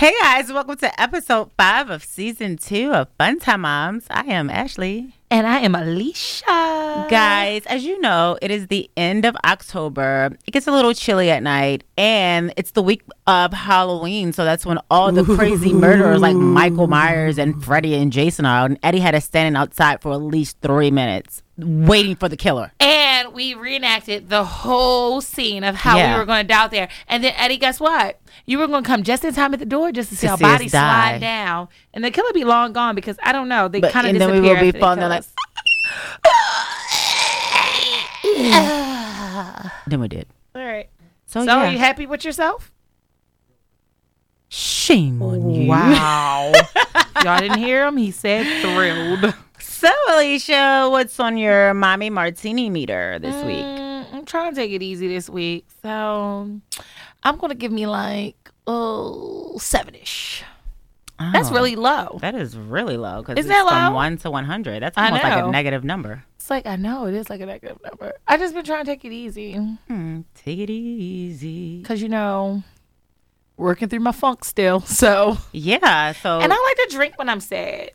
Hey guys, welcome to episode five of season two of Fun Time Moms. I am Ashley. And I am Alicia. Guys, as you know, it is the end of October. It gets a little chilly at night, and it's the week of Halloween. So that's when all the crazy murderers like Michael Myers and Freddy and Jason are out. And Eddie had us standing outside for at least three minutes waiting for the killer. And we reenacted the whole scene of how Yeah. we were going to die out there. And then, Eddie, guess what? You were going to come just in time at the door just to see To our see bodies slide down. And the killer be long gone because I don't know. They kind of and then we will be falling like- Then we did. All right. So, So, yeah. are you happy with yourself? Shame on you. Wow. Y'all didn't hear him? He said thrilled. So, Alicia, what's on your mommy martini meter this week? Mm, I'm trying to take it easy this week. So I'm going to give me like, oh, seven ish. That's Oh. really low. That is really low because it's that from one to one hundred. That's almost like a negative number. It's like, I know it is like a negative number. I just been trying to take it easy Hmm, take it easy. because, you know, working through my funk still. So, Yeah. So and I like to drink when I'm sad.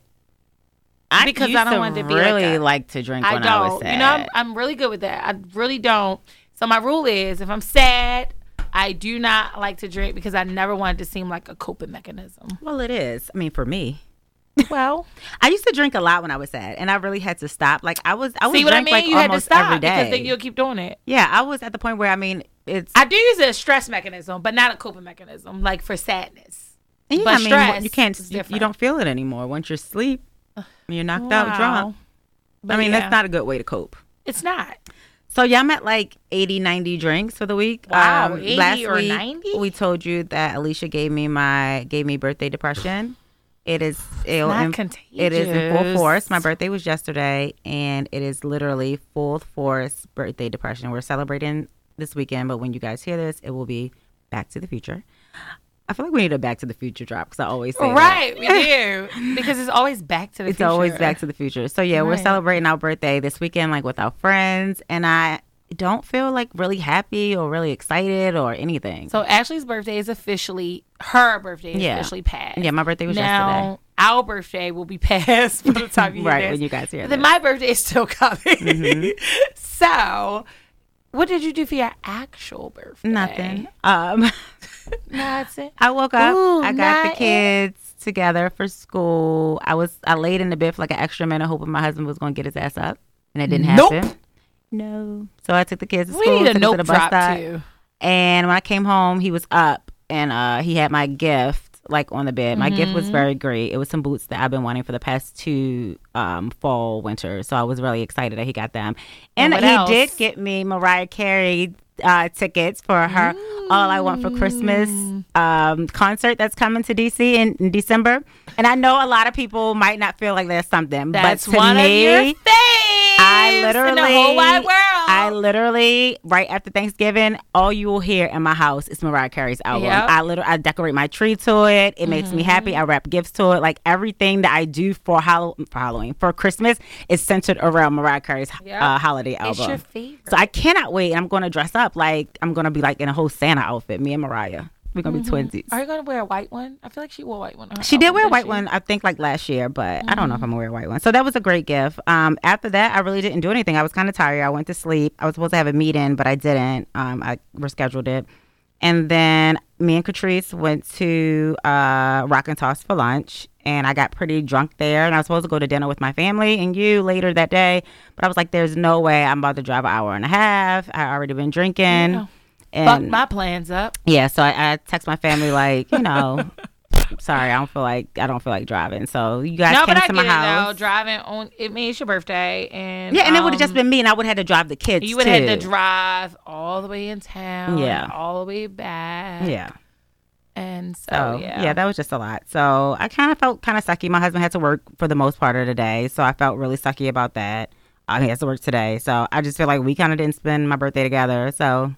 I because I don't to want to be like really that. like to drink I when I was don't. sad. You know, I'm, I'm really good with that. I really don't. So, my rule is if I'm sad, I do not like to drink because I never wanted to seem like a coping mechanism. well, it is. I mean, for me, Well, I used to drink a lot when I was sad, and I really had to stop. Like I was, I was see what I mean? like you had to stop every day. because then you'll keep doing it. yeah, I was at the point where I mean, it's I do use it as a stress mechanism, but not a coping mechanism, like for sadness. yeah, but I mean, stress you can't, you, you don't feel it anymore once you're asleep. You're knocked out drunk. But I mean, yeah, that's not a good way to cope. It's not. So yeah, I'm at like 80, 90 drinks for the week. Um, Wow, 80 last or week 90? we told you that Alicia gave me my gave me birthday depression. It is ill not in- It is in full force. My birthday was yesterday, and it is literally full force birthday depression. We're celebrating this weekend, but when you guys hear this, it will be Back to the Future. I feel like we need a Back to the Future drop because I always say that. Right, we do because it's always back to the. Future. It's future. always Back to the Future. So yeah, we're celebrating our birthday this weekend, like with our friends, and I don't feel like really happy or really excited or anything. So Ashley's birthday is officially her birthday is Yeah. officially passed. yeah, my birthday was now yesterday. our birthday will be passed by the time you hear Right this. when you guys hear But then this. my birthday is still coming. Mm-hmm. so, what did you do for your actual birthday? Nothing. Um, Nothing. I woke up. Ooh, I got the kids together for school. I was I laid in the bed for like an extra minute, hoping my husband was going to get his ass up, and it didn't Nope. happen. No. So I took the kids to We school. need a them to the bus drop stop, too. And when I came home, he was up and uh, he had my gift like on the bed. My gift Mm-hmm. was very great. It was some boots that I've been wanting for the past two um, fall winter. So I was really excited that he got them. And, And he what did get me Mariah Carey uh, tickets for her All I Want for Christmas Mm. um, concert that's coming to DC in, in December. And I know a lot of people might not feel like there's something, That's but to one me, of your faves I literally, in the whole wide world. I literally, right after Thanksgiving, all you will hear in my house is Mariah Carey's album. Yep. Mm-hmm. I literally, I decorate my tree to it. It makes me happy. I wrap gifts to it. Like everything that I do for, Hall- for Halloween, for Christmas, is centered around Mariah Carey's Yep. uh, holiday it's album. your favorite. So I cannot wait. I'm going to dress up like I'm going to be like in a whole Santa outfit. Me and Mariah, we're going to be twinsies. Are you gonna wear a white one? I feel like she wore a white one. She did wear a white she? one, I think, like last year, but I don't know if I'm gonna wear a white one. So that was a great gift. Um, after that, I really didn't do anything. I was kind of tired. I went to sleep. I was supposed to have a meeting, but I didn't. Um, I rescheduled it, and then me and Catrice went to uh, Rock and Toss for lunch, and I got pretty drunk there. And I was supposed to go to dinner with my family and you later that day, but I was like, "There's no way I'm about to drive an hour and a half. I already been drinking." Yeah. And Fuck my plans up. yeah, so I, I text my family like, you know, sorry, I don't feel like I don't feel like driving. So you guys no, came but I to get my it house. though. Driving on it means your birthday, and yeah, and it would have just um, been me, and I would have had to drive the kids. You would have had to drive all the way in town, Yeah. all the way back, Yeah. and so, So yeah, yeah. that was just a lot. So I kind of felt kind of sucky. My husband had to work for the most part of the day, so I felt really sucky about that. Um, he has to work today, so I just feel like we kind of didn't spend my birthday together. So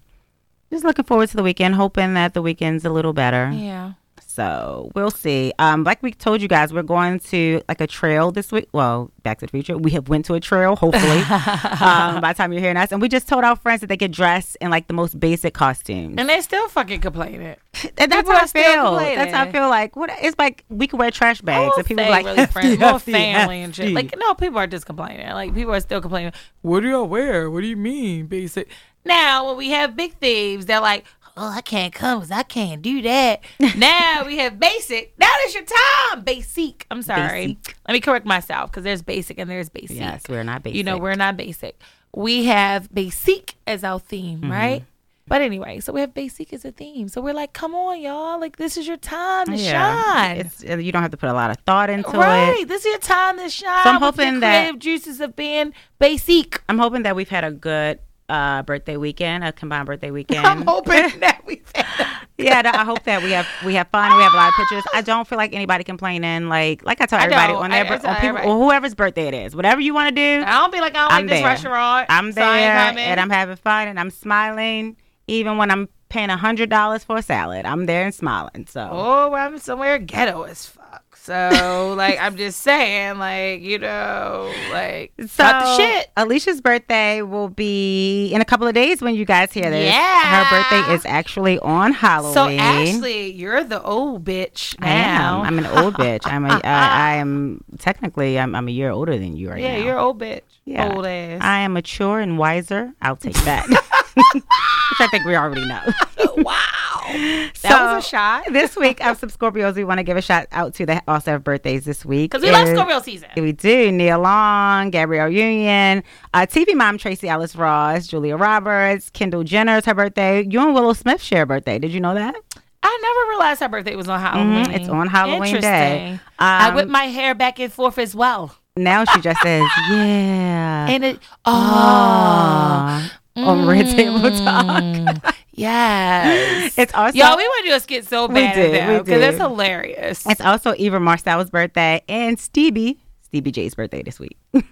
just looking forward to the weekend, hoping that the weekend's a little better. yeah. So we'll see. Um, like we told you guys, we're going to like a trail this week. Well, Back to the Future. We have went to a trail. Hopefully, um, by the time you're hearing us, and we just told our friends that they could dress in like the most basic costumes. And they still fucking complaining. And that's People how I feel. That's how I feel. Like what? It's like we could wear trash bags, and people are like really hefty, friend- more hefty, family and shit. Like no, people are just complaining. Like people are still complaining. What do y'all wear? What do you mean basic? Now when we have big thieves, they're like, oh, I can't come because I can't do that. now we have basic. Now it's your time. Basic. I'm sorry. Let me correct myself because there's basic and there's basic. yes, we're not basic. You know, we're not basic. We have basic as our theme, Mm-hmm. right? But anyway, so we have basic as a theme. So we're like, come on, y'all. Like, this is your time to shine. It's uh, you don't have to put a lot of thought into right. it. Right. This is your time to shine. So I'm hoping that- juices of being basic. I'm hoping that we've had a good uh, birthday weekend, a combined birthday weekend. I'm hoping that had yeah, I hope that we have we have fun. We have a lot of pictures. I don't feel like anybody complaining. Like like I tell everybody don't. on their I- I on people everybody. whoever's birthday it is, whatever you want to do. I don't be like I don't I'm like this there. restaurant. I'm so there and I'm having fun and I'm smiling, even when I'm paying a hundred dollars for a salad. I'm there and smiling. So Oh, I'm somewhere ghetto as fuck. So, like, I'm just saying, like, you know, like, So the shit. Alicia's birthday will be in a couple of days when you guys hear this. Yeah. Her birthday is actually on Halloween. So, Ashley, you're the old bitch I am. I'm an old bitch. I'm a. I, uh, I am technically. I'm. I'm a year older than you right yeah, now. you're old bitch. Yeah. Old ass. I am mature and wiser. I'll take that. Which I think we already know. wow. So was a shot. this week of some Scorpios, we want to give a shout out to the also have birthdays this week. Because we love Scorpio season. We do. Nia Long, Gabrielle Union, uh, TV mom Tracee Ellis Ross, Julia Roberts, Kendall Jenner's her birthday. You and Willow Smith share a birthday. Did you know that? I never realized her birthday was on Halloween. Mhm, it's on Halloween day. Interesting. I Um, whip my hair back and forth as well. Now she just says, yeah. And it, oh, Aw. on Red Table Talk. Mm, yes. It's also Y'all, we want to do a skit so bad because that's hilarious. it's also Eva Marcille's birthday and Stevie Stevie J's birthday this week.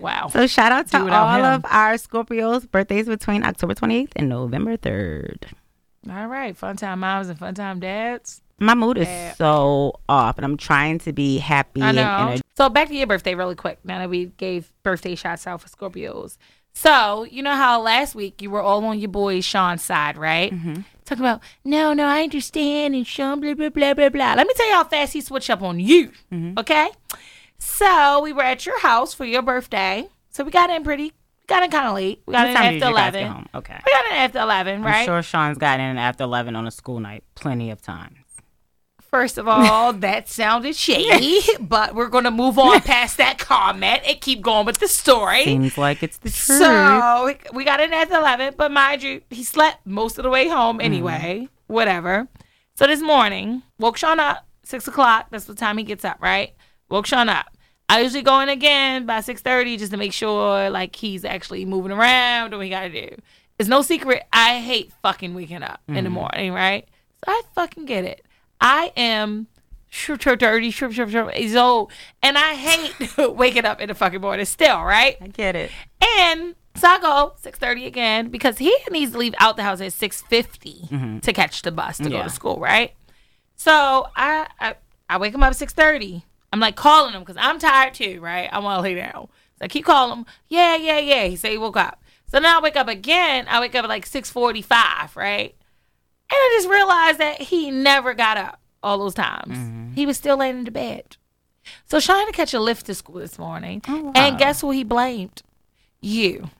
wow. So shout out to all him. of our Scorpios birthdays between October 28th and November 3rd. All right, fun time moms and fun time dads. My mood is so off, and I'm trying to be happy I know. and so back to your birthday really quick. Now that we gave birthday shots out for Scorpios. So you know how last week you were all on your boy Sean's side, right? Mm-hmm. Talking about no, no, I understand and Sean blah blah blah blah blah. Let me tell you how fast he switched up on you. Mm-hmm. Okay. So we were at your house for your birthday. So we got in pretty, we got in kind of late. We got What in time after you guys get eleven. home? Okay. We got in after eleven, right? I'm sure Sean's gotten in after 11 on a school night plenty of times. First of all, that sounded shady, but we're going to move on past that comment and keep going with the story. Seems like it's the truth. So we- got in at 11, but mind you, he slept most of the way home mm-hmm. anyway. Whatever. So this morning, woke Sean up, 6 o'clock. That's the time he gets up, right? Woke Sean up. I usually go in again by 6.30 just to make sure like he's actually moving around, doing what he got to do. It's no secret. I hate fucking waking up in the mm-hmm. morning, right? So I fucking get it. I am shrimp, shrimp, dirty, shrimp, shrimp, shrimp, is old. And I hate waking up in the fucking morning still, right? I get it. And so I go 6.30 again because he needs to leave out the house at 6.50 mm-hmm. to catch the bus to go to school, right? So I, I I wake him up at 6.30. I'm like calling him because I'm tired too, right? I want to lay down. So I keep calling him. Yeah, yeah, yeah. He said he woke up. So now I wake up again. I wake up at like 6.45, right? And I just realized that he never got up all those times. Mm-hmm. He was still laying in the bed. So had to catch a lift to school this morning. Oh, wow. And guess who he blamed? You.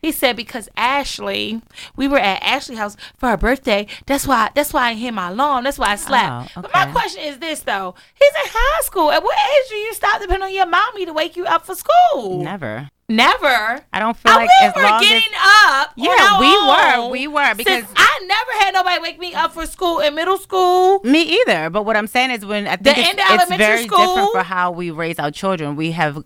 He said because Ashley, we were at Ashley's house for her birthday. That's why. That's why I hit my alarm. That's why I slept. Oh, But my question is this though: He's in high school. At what age do you stop depending on your mommy to wake you up for school? Never. Never. I don't feel I like we as were long getting as up. Yeah, we were. We were, because- I never had nobody wake me up for school in middle school. me either. But what I'm saying is when I think The it's, end of it's elementary very school? different for how we raise our children. We have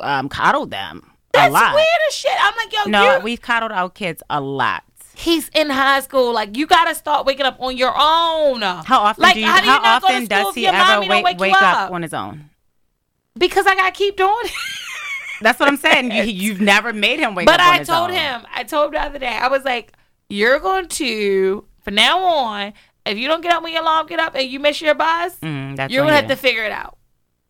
um, coddled them That's a lot. weird as shit. I'm like, yo, No, you we've coddled our kids a lot. he's in high school. Like you gotta start waking up on your own. How often Like, do you? how do you how to often does he ever wake, wake wake up? up? on his own? Because I gotta keep doing it. That's what I'm saying. you, you've never made him wake but up on I told own. him, I told him the other day, I was like, you're going to, from now on, if you don't get up when your alarm get up and you miss your bus, Mm, you're gonna you. have to figure it out,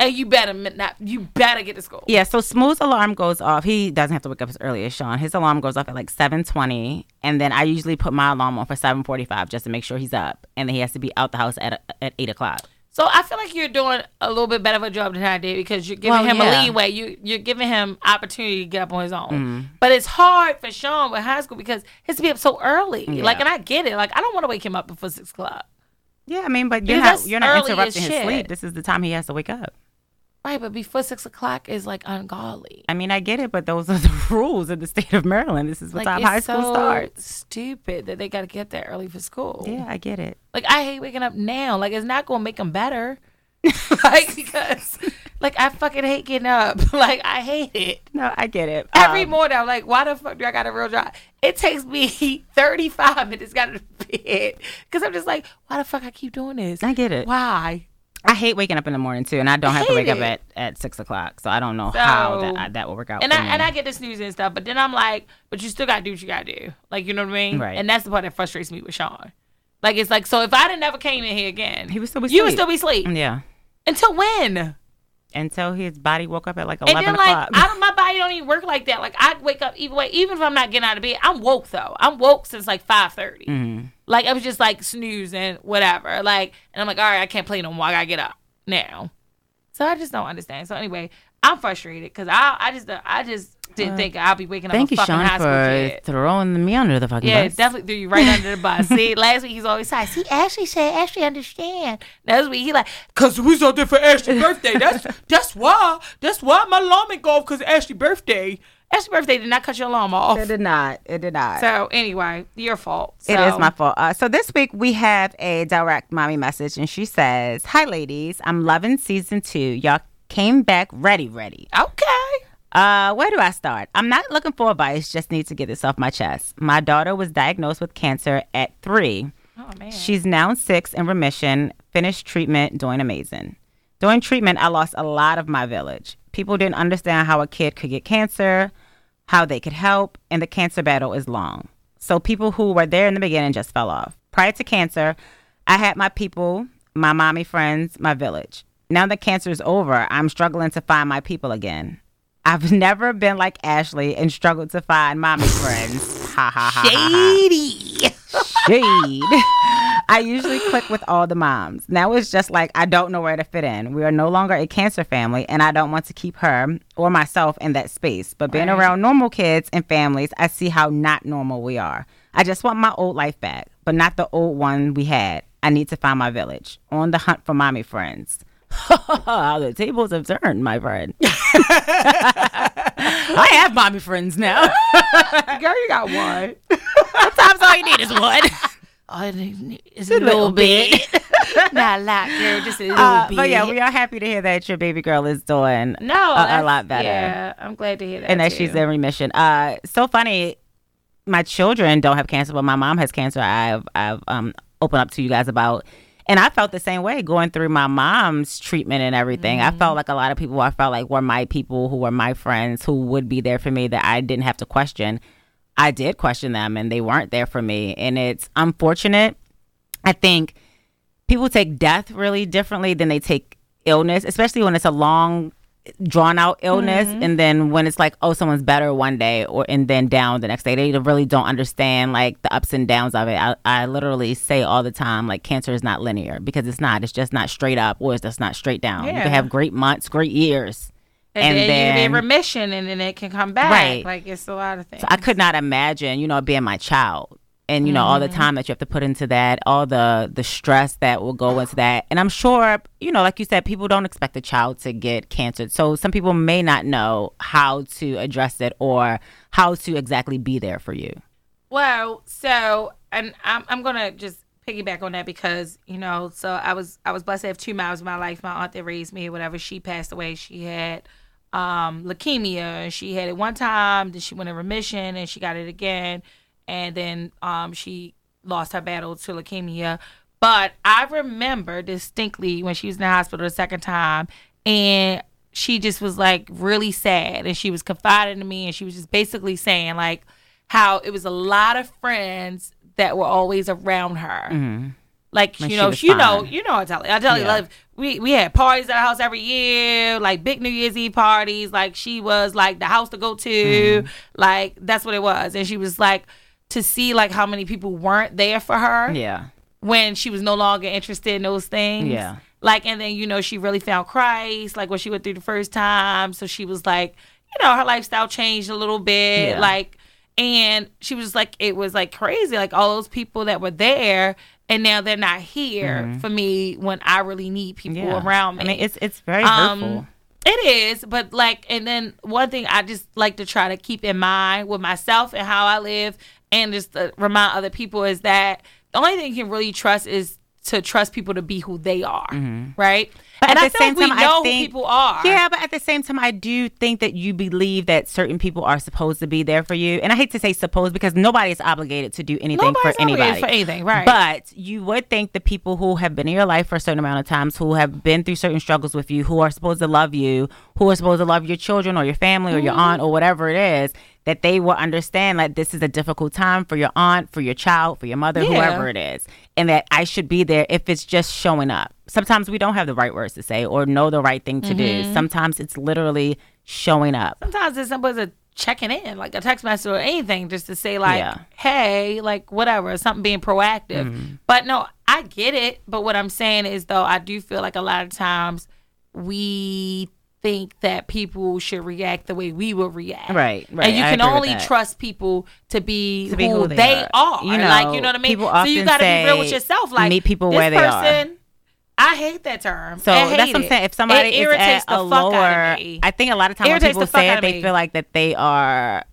and you better not. You better get to school. Yeah, so Smooth's alarm goes off. He doesn't have to wake up as early as Sean. His alarm goes off at like seven twenty, and then I usually put my alarm on for seven forty five just to make sure he's up, and then he has to be out the house at at eight o'clock. So I feel like you're doing a little bit better of a job than I did because you're giving Well, him yeah. a leeway. You you're giving him opportunity to get up on his own. Mm-hmm. But it's hard for Sean with high school because he has to be up so early. Yeah. Like, and I get it. Like, I don't want to wake him up before six o'clock. Yeah, I mean, but you're not you're not interrupting his sleep. This is the time he has to wake up. Right, but before six o'clock is like ungodly. I mean, I get it, but those are the rules in the state of Maryland. This is what Like time high school so starts. stupid that they got to get there early for school. Yeah, I get it. Like I hate waking up now. Like it's not gonna make them better. like because like I fucking hate getting up. Like I hate it. No, I get it. Every Um, morning I'm like, why the fuck do I got a real job? It takes me 35 minutes got to bed because I'm just like, why the fuck I keep doing this? I get it. Why? I hate waking up in the morning too, and I don't have to wake up at, at six o'clock, so I don't know how So- that that will work out. And for I me. and I get the snooze and stuff, but then I'm like, but you still gotta do what you gotta do. Like you know what I mean? Right. And that's the part that frustrates me with Sean. Like it's like, so if I didn't never came in here again, he would still be you would still be asleep yeah until when? Until his body woke up at like And eleven then like o'clock. I don't, my body don't even work like that. Like I wake up either way, even if I'm not getting out of bed, I'm woke though. I'm woke since like five thirty. Mhm. Like I was just like snoozing, whatever. Like, and I'm like, all right, I can't play no more. I gotta get up now. So I just don't understand. So anyway, I'm frustrated because I, I just, I just didn't think I'll be waking up Thank a you, fucking Sean, high for kid. throwing me under the fucking Yeah, bus. it definitely threw you right under the bus. See, last week he's always like, see, Ashley said Ashley understand. That's week he like, cause we out there for Ashley's birthday. That's that's why. That's why my alarm ain't go off cause Ashley's birthday. Ashley's birthday did not cut your alarm off. It did not. It did not. So anyway, your fault. It is my fault. Uh, so this week we have a direct mommy message, and she says, "Hi, ladies. I'm loving season two. Y'all came back ready, ready. Okay. Uh, where do I start? I'm not looking for advice. Just need to get this off my chest. My daughter was diagnosed with cancer at three. Oh man. She's now six in remission, finished treatment, doing amazing. During treatment, I lost a lot of my village. People didn't understand how a kid could get cancer, how they could help, and the cancer battle is long. So people who were there in the beginning just fell off. Prior to cancer, I had my people, my mommy friends, my village. Now that cancer is over, I'm struggling to find my people again. I've never been like Ashley and struggled to find mommy friends. Ha ha ha. ha, ha Shady. shade. I usually click with all the moms. Now it's just like I don't know where to fit in. We are no longer a cancer family, and I don't want to keep her or myself in that space. But being Right. around normal kids and families, I see how not normal we are. I just want my old life back, but not the old one we had. I need to find my village. On the hunt for mommy friends. the tables have turned, my friend. I have mommy friends now. Girl, you got one. Sometimes all you need is one. Oh, it's a little bit. Not a lot, girl. Just a little Uh, bit. but yeah, we are happy to hear that your baby girl is doing no, a, a lot better Yeah, I'm glad to hear that. and that too. she's in remission. Uh, so funny. My children don't have cancer, but my mom has cancer. I've I've um opened up to you guys about, and I felt the same way going through my mom's treatment and everything. I Mm-hmm. felt like a lot of people I felt like were my people, who were my friends, who would be there for me that I didn't have to question. I did question them, and they weren't there for me, and it's unfortunate. I think people take death really differently than they take illness, especially when it's a long drawn out illness mm-hmm. and then when it's like oh someone's better one day or and then down the next day. They really don't understand like the ups and downs of it. I, I literally say all the time like cancer is not linear because it's not. It's just not straight up or it's just not straight down. You can have great months great years and, and then, be in then- remission, and then it can come back. Right. Like it's a lot of things. So I could not imagine, you know, being my child and you know all the time that you have to put into that, all the the stress that will go into that. And I'm sure, you know, like you said, people don't expect a child to get cancer. So some people may not know how to address it or how to exactly be there for you. Well, so and I'm I'm gonna just piggyback on that because you know, so I was I was blessed to have two moms in my life. My aunt that raised me, whatever, she passed away. She had um leukemia and she had it one time, then she went in remission and she got it again, and then um she lost her battle to leukemia. But I remember distinctly when she was in the hospital the second time and she just was like really sad and she was confiding to me and she was just basically saying like how it was a lot of friends that were always around her Like When you know, you know, fine. you know, I tell you, I tell you, Yeah. like we we had parties at our house every year, like big New Year's Eve parties. Like she was like the house to go to, Mm-hmm. like that's what it was. And she was like to see like how many people weren't there for her Yeah. when she was no longer interested in those things. Yeah. Like, and then, you know, she really found Christ, like when she went through the first time. So she was like, you know, her lifestyle changed a little bit. Yeah. Like, and she was like, it was like crazy. Like, all those people that were there, and now they're not here for me when I really need people Mm-hmm. Yeah. around me. I mean, it's it's very Um, hurtful. It is, but like, and then one thing I just like to try to keep in mind with myself and how I live, and just to remind other people is that the only thing you can really trust is to trust people to be who they are, right? Mm-hmm. But and at I the same time, I know think- who people are. Yeah, but at the same time, I do think that you believe that certain people are supposed to be there for you. And I hate to say supposed because nobody is obligated to do anything Nobody's for obligated anybody. for anything, right? But you would think the people who have been in your life for a certain amount of times, who have been through certain struggles with you, who are supposed to love you, who are supposed to love your children or your family or your Mm-hmm. aunt or whatever it is, that they will understand like this is a difficult time for your aunt, for your child, for your mother, Yeah. whoever it is, and that I should be there if it's just showing up. Sometimes we don't have the right words to say or know the right thing to Mm-hmm. do. Sometimes it's literally showing up. sometimes it's simple as a checking in, like a text message or anything, just to say like, Yeah. "Hey, like whatever," something being proactive. But no, I get it. But what I'm saying is, though, I do feel like a lot of times we think that people should react the way we would react. Right, right. And you I can only trust people to be, To be who, who they, they are. are. You like know, you know what I mean. people so you got to be real with yourself. Like meet people this where they are. I hate that term. So I that's what I'm saying. If somebody it irritates the fuck lower, out of me. I think a lot of times when people say it, they feel like that they are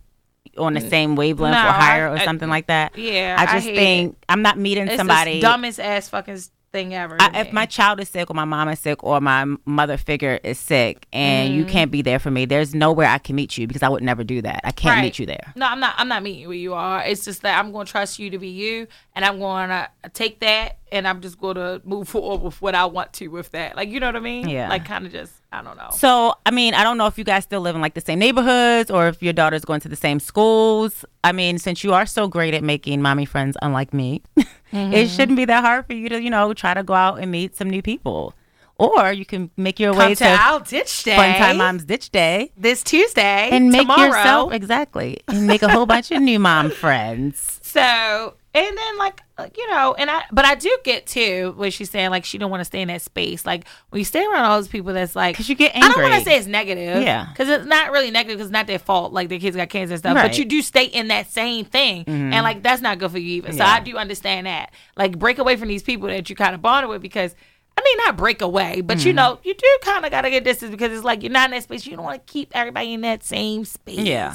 on the same wavelength No, or higher I- or I- something like that. yeah, I I just hate think I'm not meeting It's somebody. dumbest ass fucking thing ever. I, if my child is sick or my mom is sick or my mother figure is sick and Mm-hmm. you can't be there for me, there's nowhere I can meet you because I would never do that. I can't Right. meet you there. No, I'm not. I'm not meeting you where you are. It's just that I'm going to trust you to be you, and I'm going to take that, and I'm just going to move forward with what I want to with that. Like you know what I mean? Yeah. Like kind of just I don't know. So, I mean, I don't know if you guys still live in like the same neighborhoods or if your daughter's going to the same schools. I mean, since you are so great at making mommy friends, unlike me, Mm-hmm. it shouldn't be that hard for you to, you know, try to go out and meet some new people. Or you can make your Come way to to our ditch day Fun Time Mom's Ditch Day this Tuesday and make tomorrow. yourself exactly and make a whole bunch of new mom friends. So and then like uh, you know, and I but I do get too what she's saying like she don't want to stay in that space. Like when you stay around all those people, that's like 'Cause you get angry. I don't want to say it's negative, Yeah. because it's not really negative because it's not their fault. Like their kids got cancer and stuff, Right. Mm-hmm. but you do stay in that same thing, and like that's not good for you either. So I do understand that. Like break away from these people that you kind of bonded with because. I mean, not break away, but Mm-hmm. you know, you do kind of got to get distance because it's like you're not in that space. You don't want to keep everybody in that same space. Yeah.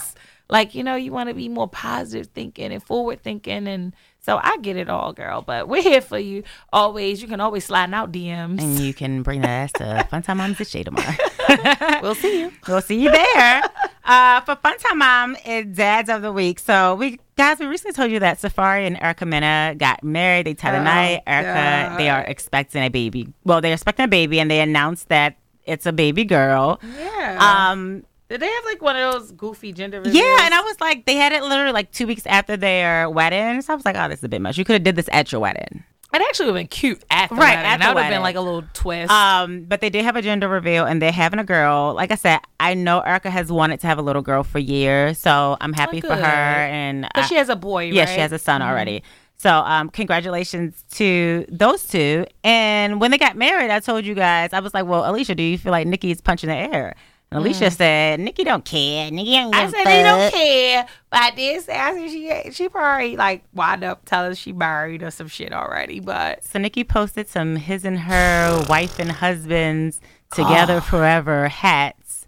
Like, you know, you want to be more positive thinking and forward thinking. And so I get it all, girl. But we're here for you always. You can always slide out DMs. And you can bring that ass to Fun Time Mom's Day tomorrow. we'll see you. We'll see you there. Uh, for Fun Time Mom, it's Dads of the Week. So we guys, we recently told you that Safaree and Erica Mena got married. They tied a Oh, night. Erica, they are expecting a baby. Well, they're expecting a baby, and they announced that it's a baby girl. Yeah. Um, Did they have like one of those goofy gender reveals? yeah, and I was like, they had it literally like two weeks after their wedding. So I was like, oh, this is a bit much. You could have did this at your wedding. It actually would have been cute after Right, wedding. after That would have been like a little twist. Um, but they did have a gender reveal, and they're having a girl. Like I said, I know Erica has wanted to have a little girl for years, so I'm happy for her. And but I- she has a boy, yeah, right? Mm-hmm. she has a son already. So, um, congratulations to those two. And when they got married, I told you guys, I was like, "Well, Alicia, do you feel like Nicki's punching the air?" And Alicia said, "Nicki don't care. Nicki Mm. I said they don't care, but I did say I said she she probably like wind up telling us she married or some shit already. But So Nicki posted some his and her wife and husbands together forever hats,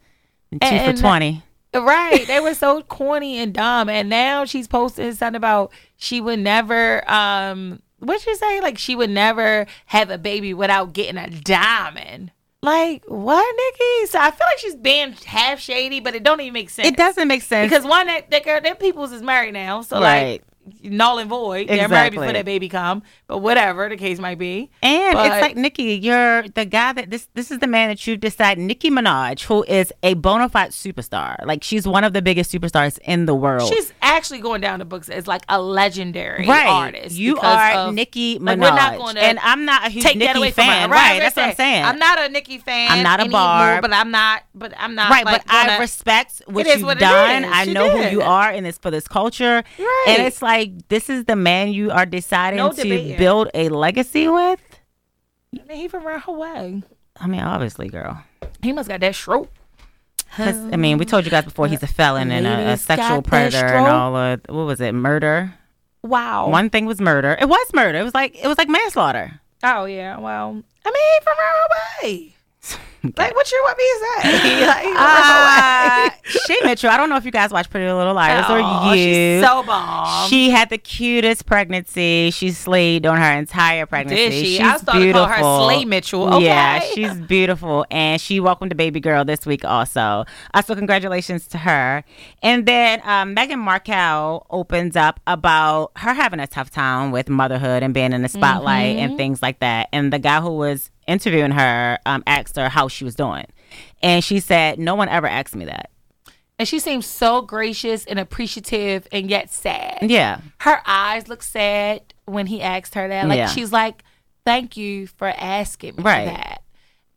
and two And- for twenty. Right. They were so corny and dumb. And now she's posting something about she would never um what'd she say? Like she would never have a baby without getting a diamond. Like, what, Nicki? So I feel like she's being half shady, but it don't even make sense. It doesn't make sense because one that, that girl, their peoples is married now. So Right. like null and void. They're married before that baby come, but whatever the case might be. And But- it's like Nicki, you're the guy that this this is the man that you've decided, Nicki Minaj, who is a bona fide superstar. Like she's one of the biggest superstars in the world. She's actually going down the books as like a legendary right. artist. You are of- Nicki Minaj, like, and I'm not a huge take that Nicki fan. Right, I that's what I'm saying. I'm not a Nicki fan. I'm not a bar, but I'm not. But I'm not. Right, like, but I gonna- respect what you've what done. I know who you are in this for this culture, Right. and it's like this is the man you are deciding No to build a legacy with. I mean, he from around Hawaii. I mean, obviously, girl. He must got that stroke. 'Cause, I mean, we told you guys before he's a felon and a, a sexual predator and all of what was it? Murder. Wow. One thing was murder. It was murder. It was like it was like manslaughter. Oh yeah. Well, I mean, he from Hawaii. Like, what you want me to say? like, Uh, Shay Mitchell. I don't know if you guys watch Pretty Little Liars Aw, or you. She's so bomb. She had the cutest pregnancy. She slayed on her entire pregnancy. Did she? She's I started beautiful. to call her Slay Mitchell. Okay. Yeah, she's beautiful, and she welcomed a baby girl this week also. Uh, so congratulations to her. And then um, Meghan Markle opens up about her having a tough time with motherhood and being in the spotlight Mm-hmm. and things like that. And the guy who was interviewing her um, asked her how she was doing, and she said, "No one ever asked me that." and she seems so gracious and appreciative and yet sad. Yeah. Her eyes look sad when he asked her that. Like Yeah. she's like, "Thank you for asking me Right. that."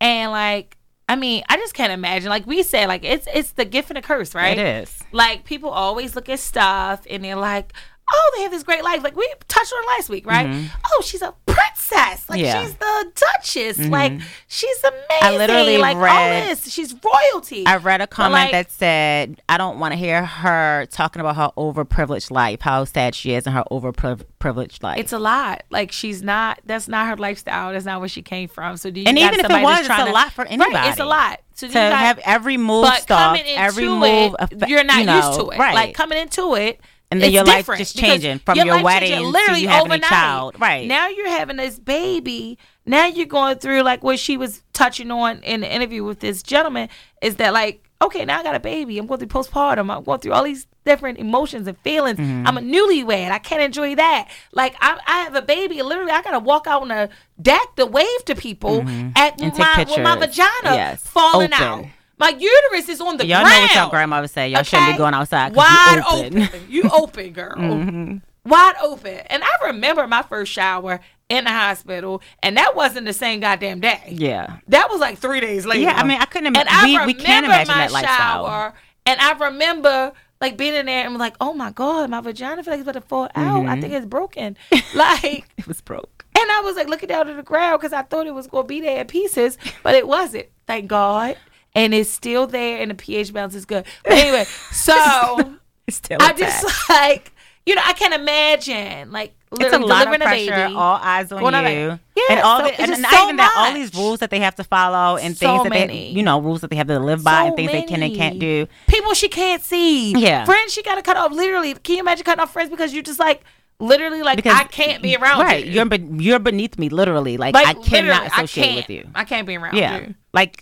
And like, I mean, I just can't imagine. Like we said, like it's it's the gift and the curse, right? It is. Like people always look at stuff and they're like, "Oh, they have this great life." Like we touched on it last week, right? Oh, she's a princess. Like Mm-hmm. Yeah. Mm-hmm. she's the duchess. Like she's amazing. I literally like all this. She's royalty. I read a comment like- that said, I don't want to hear her talking about her overprivileged life, how sad she is in her overprivileged life. it's a lot. Like she's not. That's not her lifestyle. That's not where she came from. So do you And even if it was, it's a to- lot for Right, anybody. it's a lot. So to you got, have every move but stopped, coming into every it, move, affe- you're not you know, used to it. Right. Like coming into it. And then it's your life just changing from your life wedding changing to literally you having a child. Right. now, you're having this baby. Now you're going through like what she was touching on in the interview with this gentleman is that like okay now I got a baby. I'm going through postpartum. I'm going through all these different emotions and feelings. Mm-hmm. I'm a newlywed. I can't enjoy that. Like I, I have a baby. Literally, I gotta walk out on a deck to wave to people at Mm-hmm. And my with my vagina Yes. falling Open. out. My uterus is on the ground. Y'all know what your grandmother said. Y'all shouldn't be going outside. Wide you open. Mm-hmm. open. You open, girl. Wide open. And I remember my first shower in the hospital, and that wasn't the same goddamn day. yeah. That was like three days later. Yeah, I mean, I couldn't imagine. And I we- we can't imagine my that lifestyle. shower, and I remember like being in there and like, oh my god, my vagina feels like it's about to fall out. Mm-hmm. I think it's broken. like, It was broke. and I was like looking down to the ground because I thought it was going to be there in pieces, but it wasn't. Thank God. And it's still there, and the pH balance is good. But anyway, so It's still I just like, you know, I can't imagine like it's a lot of pressure. All eyes on on you. like- Yeah, and all so the, it's and not so even that, all these rules that they have to follow and So things that many. they, you know, rules that they have to live by and things they can and can't do. People she can't see. Yeah. Friends she got to cut off. Literally, can you imagine cutting off friends because you're just like, literally, like, Because I can't be around right, you. you're be- you're beneath me, literally. Like, like, I cannot associate I with you. I can't be around Yeah, you. like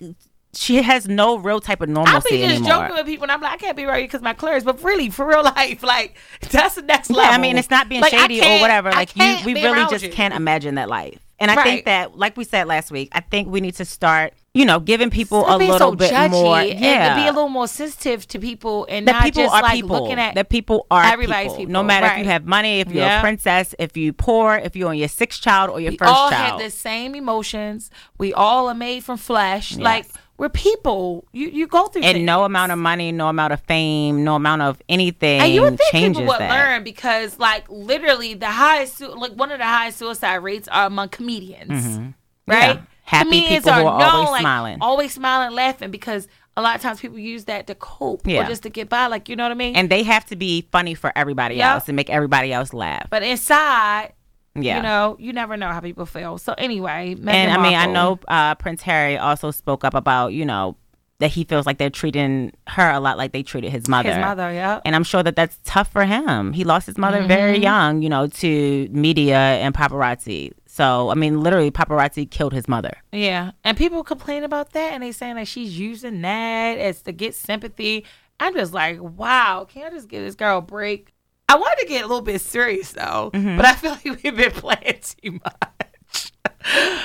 she has no real type of normalcy be just anymore. joking with people, and I'm like, I can't be you because my clearance. But really, for real life, like that's the next Yeah, level. I mean, it's not being Like, shady or whatever. Like you, we really just you. can't imagine that life. And I Right. think that, like we said last week, I think we need to start, you know, giving people Stop a little so bit more. and Yeah, to be a little more sensitive to people and that not people just are like people. looking at that people are everybody's people. people, No matter if you have money, if you're Yeah. a princess, if you're poor, if you're on your sixth child or your we first all child. have the same emotions. We all are made from flesh. Like we're people. You you go through and things. no amount of money, no amount of fame, no amount of anything And you would think people would that. learn because, like, literally, the highest, su- like, one of the highest suicide rates are among comedians, right? Mm-hmm. Yeah. Happy comedians people who are always like, smiling. always smiling, laughing, because a lot of times people use that to cope Yeah. or just to get by. Like, you know what I mean? And they have to be funny for everybody Yeah. else and make everybody else laugh. but inside, Yeah. you know, you never know how people feel. So anyway, Meghan and I mean, I know uh, Prince Harry also spoke up about, you know, that he feels like they're treating her a lot like they treated his mother. his mother, yeah. And I'm sure that that's tough for him. He lost his mother very Mm-hmm. young, you know, to media and paparazzi. So, I mean, literally, paparazzi killed his mother. Yeah, and people complain about that, and they saying that she's using that as to get sympathy. I'm just like, wow, can I just give this girl a break? I wanted to get a little bit serious though, Mm-hmm. but I feel like we've been playing too much.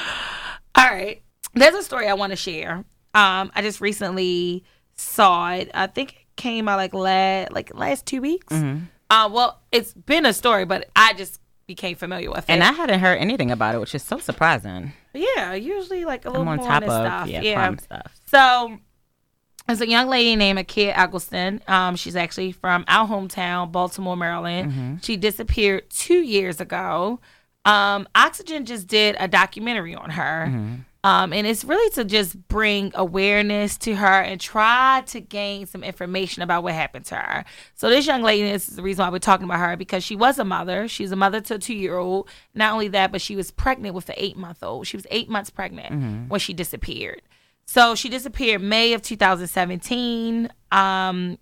All right. There's a story I want to share. Um, I just recently saw it. I think it came out like last like last two weeks. Mm-hmm. Uh, well, it's been a story, but I just became familiar with it. And I hadn't heard anything about it, which is so surprising. yeah, usually like a little I'm on more top of stuff. yeah, yeah. crime stuff. So there's a young lady named Akia Eggleston. Um, she's actually from our hometown, Baltimore, Maryland. Mm-hmm. She disappeared two years ago. Um, Oxygen just did a documentary on her. Mm-hmm. Um, and it's really to just bring awareness to her and try to gain some information about what happened to her. So this young lady, this is the reason why we're talking about her because she was a mother. She's a mother to a two-year-old. Not only that, but she was pregnant with an eight-month-old. She was eight months pregnant when she disappeared. So she disappeared May of 2017. Um,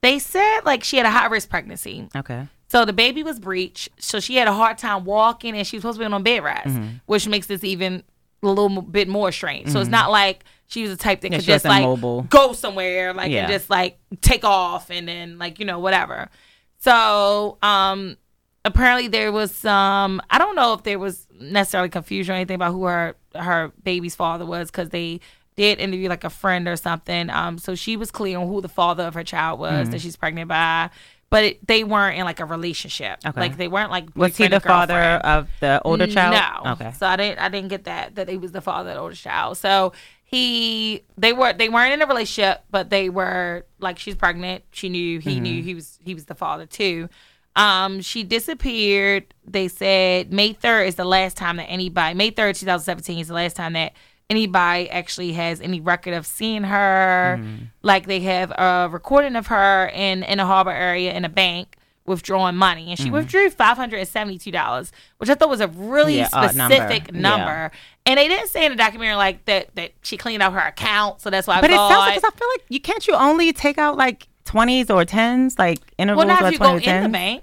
they said like she had a high risk pregnancy. Okay. So the baby was breech. So she had a hard time walking and she was supposed to be on bed rest, Mm-hmm. which makes this even a little bit more strange. So it's not like she was the type that Yeah, could just like mobile. go somewhere, like Yeah. and just like take off and then like, you know, whatever. So um apparently there was some I don't know if there was necessarily confusion or anything about who her her baby's father was because they did interview like a friend or something. Um, so she was clear on who the father of her child was Mm-hmm. that she's pregnant by, but it, they weren't in like a relationship. Okay. Like they weren't like Was he the father of the older child? No. Okay. So I didn't I didn't get that that he was the father of the older child. So he they were they weren't in a relationship, but they were like she's pregnant. She knew he Mm-hmm. knew he was he was the father too. Um, she disappeared. They said May third is the last time that anybody May third, two thousand seventeen is the last time that anybody actually has any record of seeing her. Mm-hmm. Like they have a recording of her in in a harbor area in a bank withdrawing money, and she Mm-hmm. withdrew five hundred and seventy two dollars, which I thought was a really Yeah, odd number. specific Yeah. number. And they didn't say in the documentary like that that she cleaned out her account, so that's why. I But it sounds like 'cause I feel like you can't you only take out like twenties or tens, like intervals well, not if you go twenty in the bank.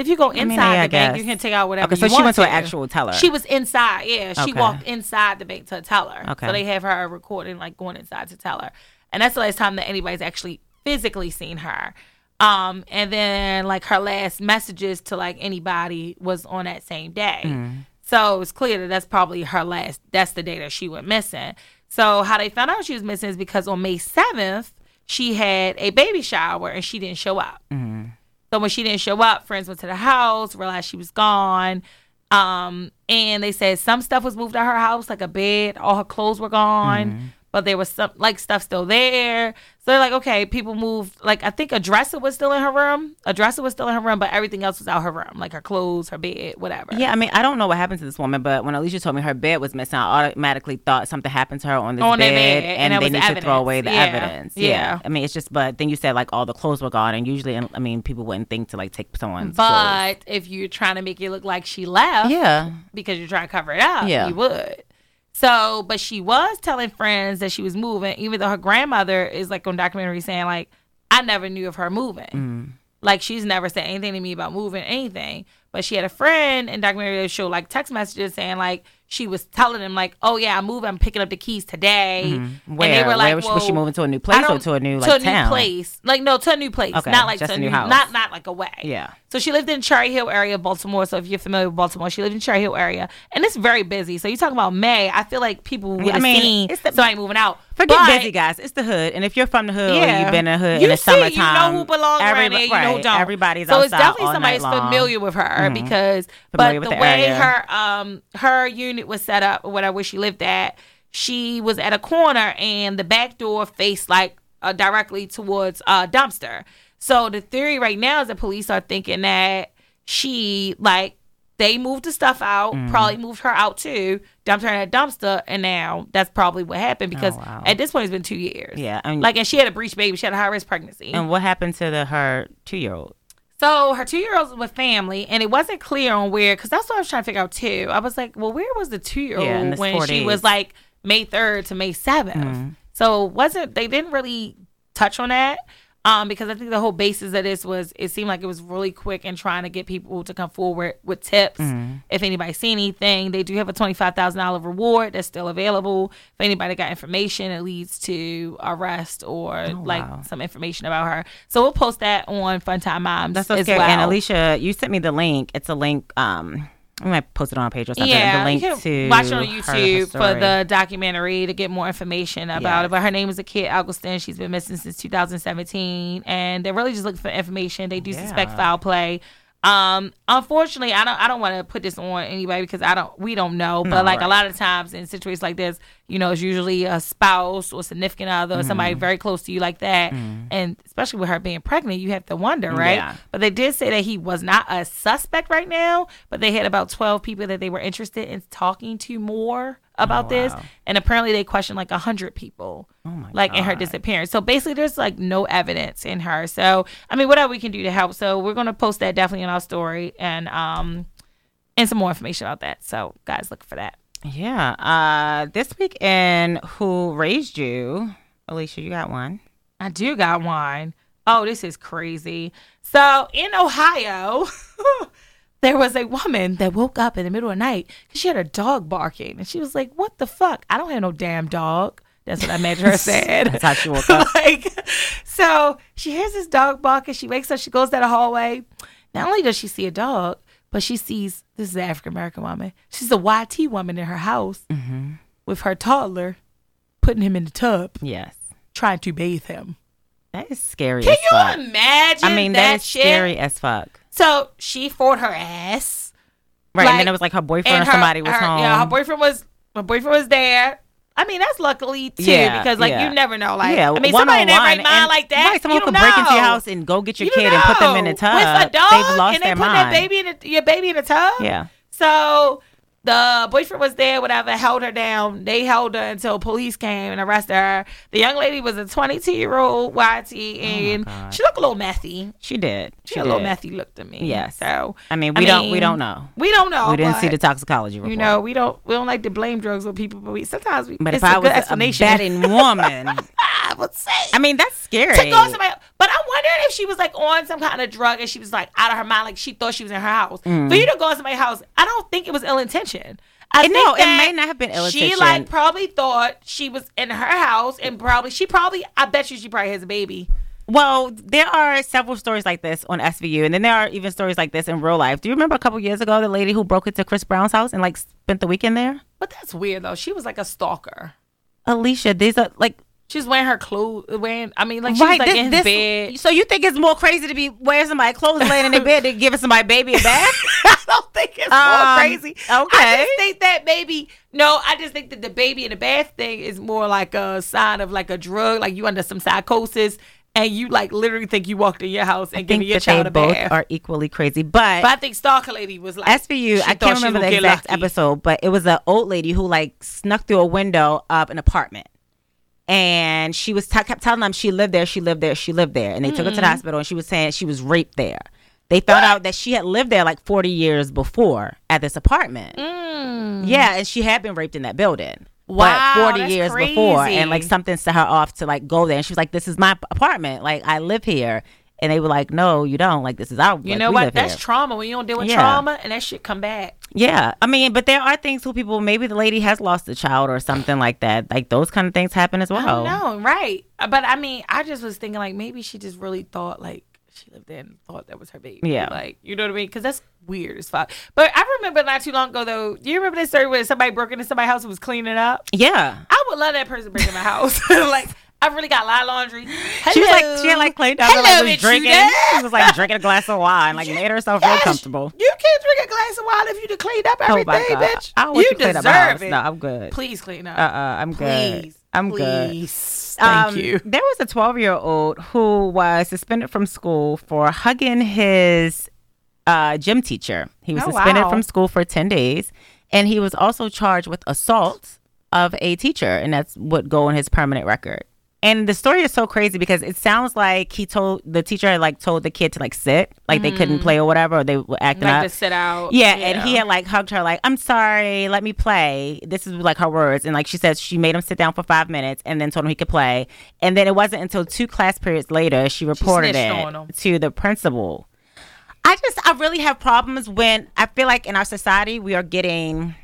If you go inside mean, yeah, I the bank, you can take out whatever. Okay, so she went to an actual teller. She was inside. Yeah, she Okay. walked inside the bank to tell her. Okay. So they have her recording, like going inside to tell her, and that's the last time that anybody's actually physically seen her. Um, and then like her last messages to like anybody was on that same day. Mm. So it's clear that that's probably her last. That's the day that she went missing. So how they found out she was missing is because on May seventh she had a baby shower and she didn't show up. So when she didn't show up, friends went to the house, realized she was gone. Um, and they said some stuff was moved out her house, like a bed, all her clothes were gone, but there was some like stuff still there. So they're like, okay, people moved. Like I think a dresser was still in her room. A dresser was still in her room, but everything else was out her room, like her clothes, her bed, whatever. Yeah, I mean, I don't know what happened to this woman, but when Alicia told me her bed was missing, I automatically thought something happened to her on this On bed, bed, and and, they need to throw away the Yeah, evidence. yeah. I mean, it's just, but then you said like all the clothes were gone, and usually, um, I mean, people wouldn't think to like take someone's clothes. But if you're trying to make it look like she left, Yeah, because you're trying to cover it up, Yeah. you would. So, but she was telling friends that she was moving, even though her grandmother is like on documentary saying like, I never knew of her moving. Mm. Like she's never said anything to me about moving anything. But she had a friend in documentary that showed like text messages saying like she was telling them like, oh yeah, I'm moving, I'm picking up the keys today. Where? And they were like, Where was she- was she moving to a new place or to a new like to a town? new place? Like no, to a new place, Okay, not like just to a new house. not not like away. Yeah. So she lived in Cherry Hill area of Baltimore. So if you're familiar with Baltimore, she lived in Cherry Hill area, and it's very busy. So you talking about May? I feel like people would Yeah, I mean, seen it's the- somebody moving out. Forget But- busy, guys. It's the hood, and if you're from the hood or Yeah. you've been in the hood You in the see, you know who belongs around everybo- there, you know who don't. Everybody's so it's outside definitely all somebody night that's long. Mm-hmm. familiar with her because, Familiar but the, the way area. her um her unit was set up or whatever where she lived at, she was at a corner and the back door faced like uh, directly towards a dumpster. So the theory right now is that police are thinking that she like they moved the stuff out, Mm. probably moved her out too, dumped her in a dumpster, and now that's probably what happened because Oh, wow. at this point it's been two years. Yeah, and, Like, and she had a breech baby. She had a high risk pregnancy. and what happened to the her two year old? so her two year old was with family, and it wasn't clear on where, because that's what I was trying to figure out too. I was like, well, where was the two year old when she days. was like May 3rd to May 7th? Mm-hmm. So wasn't, they didn't really touch on that. Um, because I think the whole basis of this was it seemed like it was really quick in trying to get people to come forward with tips. Mm-hmm. If anybody see anything, they do have a twenty five thousand dollar reward that's still available. If anybody got information that leads to arrest or like Oh, wow. some information about her, so we'll post that on Funtime Moms. That's so scary. well. And Alicia, you sent me the link. It's a link. Um, we might post it on our page or something. Yeah, the link you can to watch it on YouTube for the documentary to get more information about Yes. it. But her name is Akia Eggleston. She's been missing since 2017, and they're really just looking for information. They do suspect foul play. Um, unfortunately, I don't. I don't want to put this on anybody because I don't. We don't know. But No, like a lot of times in situations like this, you know, it's usually a spouse or significant other, or somebody Mm-hmm. very close to you like that. And especially with her being pregnant, you have to wonder, right? Yeah. But they did say that he was not a suspect right now, but they had about 12 people that they were interested in talking to more about Oh, this. wow. And apparently they questioned like 100 people. Oh my like in her disappearance. So basically there's like no evidence in her. So I mean whatever we can do to help. So we're going to post that definitely in our story and um and some more information about that. So guys look for that. Yeah. Uh, this week in Who Raised You, Alicia, you got one. I do got one. Oh, this is crazy. So in Ohio, there was a woman that woke up in the middle of the night because she had a dog barking. And she was like, What the fuck? I don't have no damn dog. That's what I imagine her said. That's how she woke up. like, so she hears this dog barking. She wakes up, she goes down the hallway. Not only does she see a dog, but she sees this is an African American woman. She's a YT woman in her house Mm-hmm. with her toddler, putting him in the tub, Yes. trying to bathe him. That is scary Can as you fuck. imagine? I mean, that, that is shit? scary as fuck. So she fought her ass. Right. Like, and then it was like her boyfriend or her- somebody was her- home. Yeah, her boyfriend was. Her boyfriend was there. I mean, that's luckily too, Yeah, because like yeah. you never know. Like, yeah, I mean, somebody in their right mind like that. Right, someone you could don't break into your house and go get your You kid don't and put them in know. tub. with a dog, They've lost and they their put mind. that baby in the, your baby in a tub. Yeah. So the boyfriend was there, whatever, held her down. They held her until police came and arrested her. The young lady was a 22 year old YT, and Oh she looked a little methy. She did. She, She had a little did. methy look to me. Yes. So I mean, we don't. We don't know. We don't know. we didn't see the toxicology report. You know, we don't. We don't like to blame drugs on people, but we sometimes we. but it's if I was a betting woman, I would say. I mean, that's scary. to go somebody, but I'm wondering if she was like on some kind of drug and she was like out of her mind, like she thought she was in her house. Mm. For you to go in somebody's house, I don't think it was ill intention. I And think no, it may not have been She ill-intention. like probably thought she was in her house and probably she probably I bet you she probably has a baby. Well, there are several stories like this on SVU, and then there are even stories like this in real life. Do you remember a couple years ago the lady who broke into Chris Brown's house and like spent the weekend there? But that's weird though. She was like a stalker. Alicia, these are like She's wearing her clothes, wearing. I mean, like she was like this- in this- bed. So you think it's more crazy to be wearing somebody's clothes laying in their bed than giving somebody baby a bath? I don't think it's Um, more crazy. I just think that maybe no. I just think that the baby in the bath thing is more like a sign of like a drug, like you under some psychosis, and you like literally think you walked in your house and giving your that child they a both bath. are equally crazy, but. but I think Stalker Lady was like SVU, she I can't remember the exact lucky. episode, but it was an old lady who like snuck through a window of an apartment. And she was t- kept telling them she lived there, she lived there, she lived there. And they took her to the Mm-hmm. hospital and she was saying she was raped there. They found out that she had lived there like 40 years before at this apartment. Mm. Yeah, and she had been raped in that building. Wow, but 40 that's years before. And like something set her off to like go there. And she was like, This is my apartment. Like I live here. And they were like, No, you don't. Like this is our You like, know what? That's here. trauma. When you don't deal with Yeah. trauma, and that shit come back. Yeah, I mean, but there are things who people maybe the lady has lost a child or something like that. Like those kind of things happen as well. know, right? But I mean, I just was thinking like maybe she just really thought like she lived and thought that was her baby. Yeah. like you know what I mean? Because that's weird as fuck. But I remember not too long ago though. Do you remember that story where somebody broke into somebody's house and was cleaning up? Yeah, I would love that person breaking my house. like I really got a lot of laundry. she was like she had like cleaned up and Hello, like was drinking. She was like drinking a glass of wine, like made herself real comfortable. You can't drink a glass of wine if you cleaned up Oh everything, god, bitch. I want you to clean up my deserve it. No, I'm good. Please clean up. Uh, uh I'm good. I'm good. Thank Um, you. There was a 12 year old who was suspended from school for hugging his uh, gym teacher. He was Oh, suspended wow. from school for 10 days, and he was also charged with assault of a teacher, and that's what go on his permanent record. And the story is so crazy because it sounds like he told the teacher had like told the kid to like sit, like they couldn't mm. play or whatever, or they were acting. Like up. to sit out. Yeah, and he had like hugged her, like, I'm sorry, let me play. This is like her words. And like she says, she made him sit down for five minutes and then told him he could play. And then it wasn't until two class periods later she reported him. it to the principal. I just, I really have problems when I feel like in our society we are getting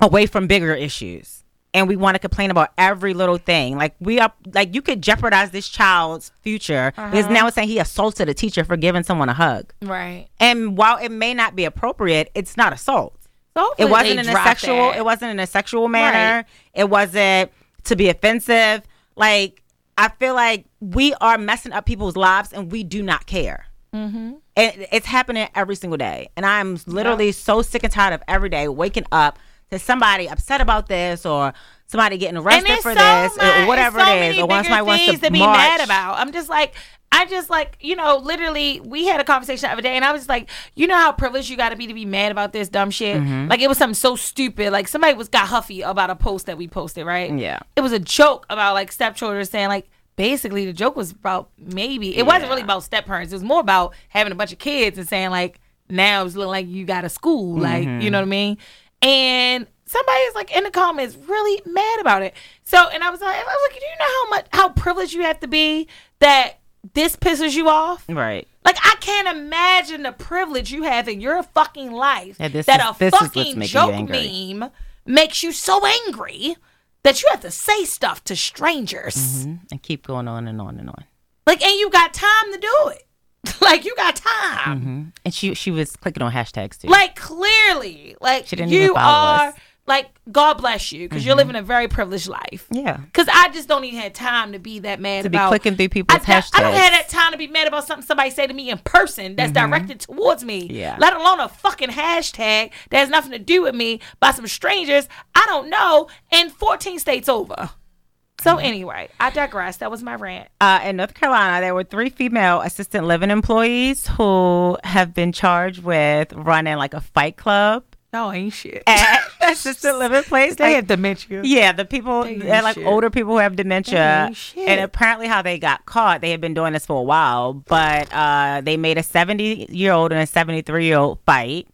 away from bigger issues. And we want to complain about every little thing. Like we are, like you could jeopardize this child's future because now it's saying he assaulted a teacher for giving someone a hug. right. And while it may not be appropriate, it's not assault. So It wasn't in a sexual. that. It wasn't in a sexual manner. Right. It wasn't to be offensive. Like I feel like we are messing up people's lives, and we do not care. Mm-hmm. And it's happening every single day. And I'm literally so sick and tired of every day waking up to somebody upset about this or somebody getting arrested for so this much- or whatever so it is, or once somebody wants to, to be march. mad about. I'm just like, I just like, you know, literally, we had a conversation the other day, and I was like, you know how privileged you got to be to be mad about this dumb shit. Mm-hmm. Like it was something so stupid. Like somebody was got huffy about a post that we posted, right? Yeah. It was a joke about like stepchildren saying like. Basically, the joke was about maybe it wasn't really about step parents. It was more about having a bunch of kids and saying like now it's looking like you got a school, like Mm-hmm. you know what I mean. And somebody's like in the comments really mad about it. So, and I was like, I was like, do you know how much how privileged you have to be that this pisses you off? Right. Like I can't imagine the privilege you have in your fucking life Yeah, this that is- a fucking joke meme makes you so angry that you have to say stuff to strangers. Mhm. And keep going on and on and on. Like, and you got time to do it. like you got time. hmm And she she was clicking on hashtags too. Like clearly, like She didn't you are us. like God bless you because you're living a very privileged life. yeah. Cause I just don't even have time to be that mad To be about clicking through people's I- hashtags. I don't have that time to be mad about something somebody say to me in person that's directed towards me. Yeah. Let alone a fucking hashtag that has nothing to do with me by some strangers I don't know in 14 states over. So anyway, I digress. That was my rant. Uh, in North Carolina, there were three female assistant living employees who have been charged with running like a fight club No, ain't shit. at assisted living place. They Like, have dementia. yeah, the people, They they're like shit. older people who have They dementia. ain't shit. And apparently, how they got caught, they had been doing this for a while, but uh, they made a 70 year old and a 73 year old fight.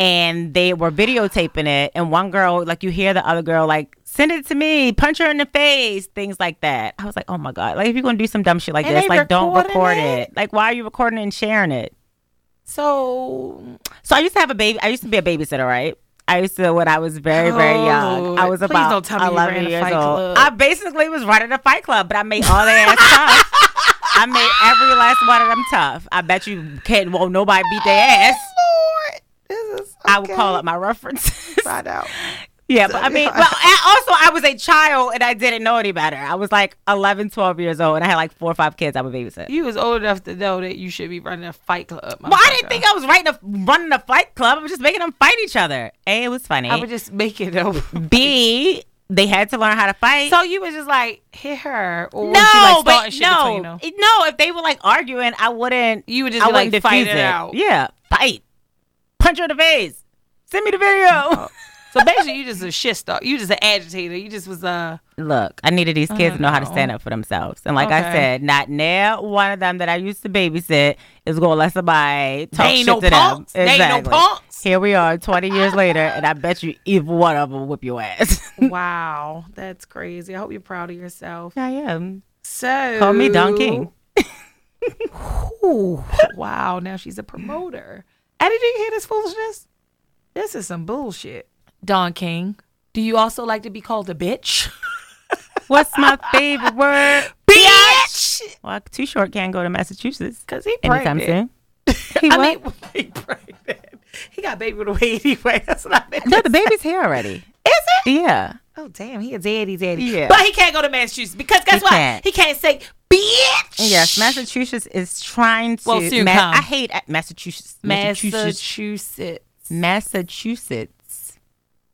And they were videotaping it. And one girl, like, you hear the other girl, like, send it to me, punch her in the face, things like that. I was like, oh my God. Like, if you're going to do some dumb shit like And this, like, don't record it? it. Like, why are you recording and sharing it? So So I used to have a baby. I used to be a babysitter, right? I used to when I was very, very oh, young. I Oh, was about me 11 ran years fight old. club. I basically was running a fight club, but I made all their ass tough. I made every last one of them tough. I bet you can't. Won't nobody beat their oh, ass. Lord, this is I will call up my references. Find out. yeah, but I mean, well, and also I was a child and I didn't know any better. I was like 11, 12 years old, and I had like four or five kids I would babysit. You was old enough to know that you should be running a fight club. Well, I didn't think I was writing a, running a fight club. I was just making them fight each other. A, it was funny. I would just make it over. B, they had to learn how to fight. So you was just like hit her, or no, you like but shit no, between them? no. If they were like arguing, I wouldn't. You would just I be like wouldn't fight diffuse it out. Yeah, fight, punch her in the face. Send me the video. Oh. So basically, you just a shit star. You just an agitator. You just was uh Look, I needed these kids to know how to stand up for themselves. And like I said, not now one of them that I used to babysit is going to let somebody talk They ain't shit no to punks. them. They ain't no punks. Here we are, 20 years later, and I bet you either one of them will whip your ass. wow, that's crazy. I hope you're proud of yourself. I am. So Call me Don King. Ooh, wow, now she's a promoter. And did you hear this foolishness? This is some bullshit. Don King, do you also like to be called a bitch? What's my favorite word? bitch! Well, Too Short can't go to Massachusetts Because he anytime pregnant. soon. He I what? mean, he pregnant. He got baby with a way anyway. That's what I meant. no, the baby's here already. Is it? Yeah. Oh, damn. He a daddy daddy. Yeah. But he can't go to Massachusetts because guess He what? can't. He can't say bitch. Yes, Massachusetts is trying to. Well, soon Ma-. I hate Massachusetts. Massachusetts. Massachusetts. Massachusetts.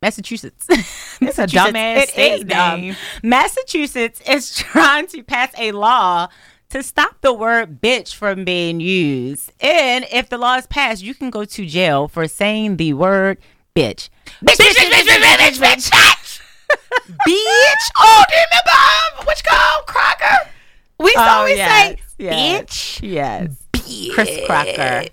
Massachusetts. It's a dumbass state name. Massachusetts is trying to pass a law to stop the word bitch from being used. And if the law is passed, you can go to jail for saying the word bitch. Bitch, Bitch, bitch, bitch, bitch, bitch, bitch, bitch. bitch. Oh, do you remember um, which girl, Crocker? used Oh, always yes, say, yes. bitch. Yes. Chris Crocker.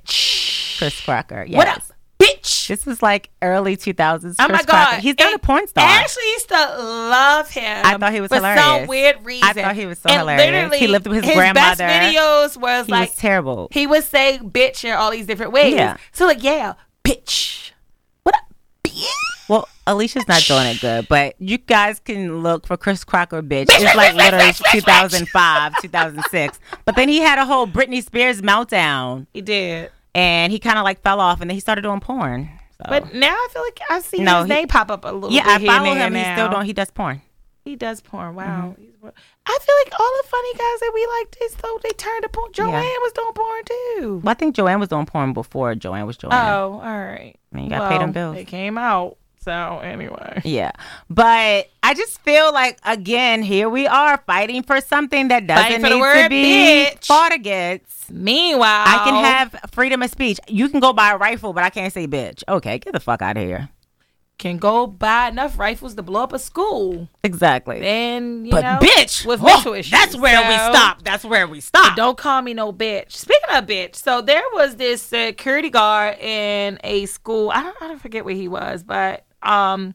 Chris Crocker. Yes. What up, bitch? This was like early 2000s. Oh Chris my Crocker. god, He's And a porn star. Ashley used to love him. I thought he was for hilarious. some weird reason. I thought he was so and hilarious. Literally, He lived with his best grandmother. videos was he like was terrible. he would say bitch in all these different ways. Yeah. So like, yeah, bitch. What up, bitch? Well, Alicia's not doing it good, but you guys can look for Chris Crocker, bitch. Bitch, It's like literally bitch, bitch, 2005, 2006. But then he had a whole Britney Spears meltdown, He did. And he kind of like fell off, and then he started doing porn. So. But now I feel like I see No, his he- name pop up a little yeah, bit I here follow him. He still don't. He does porn. He does porn. Mm-hmm. Wow. I feel like all the funny guys that we liked is though they turned to porn. Joanne was doing porn too. Well, I think Joanne was doing porn before Joanne was Joanne. Oh, all right. I mean, you gotta pay them bills. It came out. So anyway. Yeah. But I just feel like again, here we are fighting for something that doesn't Fighting for the need to word be bitch. fought against. Meanwhile, I can have freedom of speech. You can go buy a rifle, but I can't say bitch. Okay, get the fuck out of here. can go buy enough rifles to blow up a school. Exactly. And you but know, bitch, with oh, mental issues. that's where we stop. That's where we stop. Don't call me no bitch. Speaking of bitch, so there was this security guard in a school. I don't, I don't forget where he was, but um,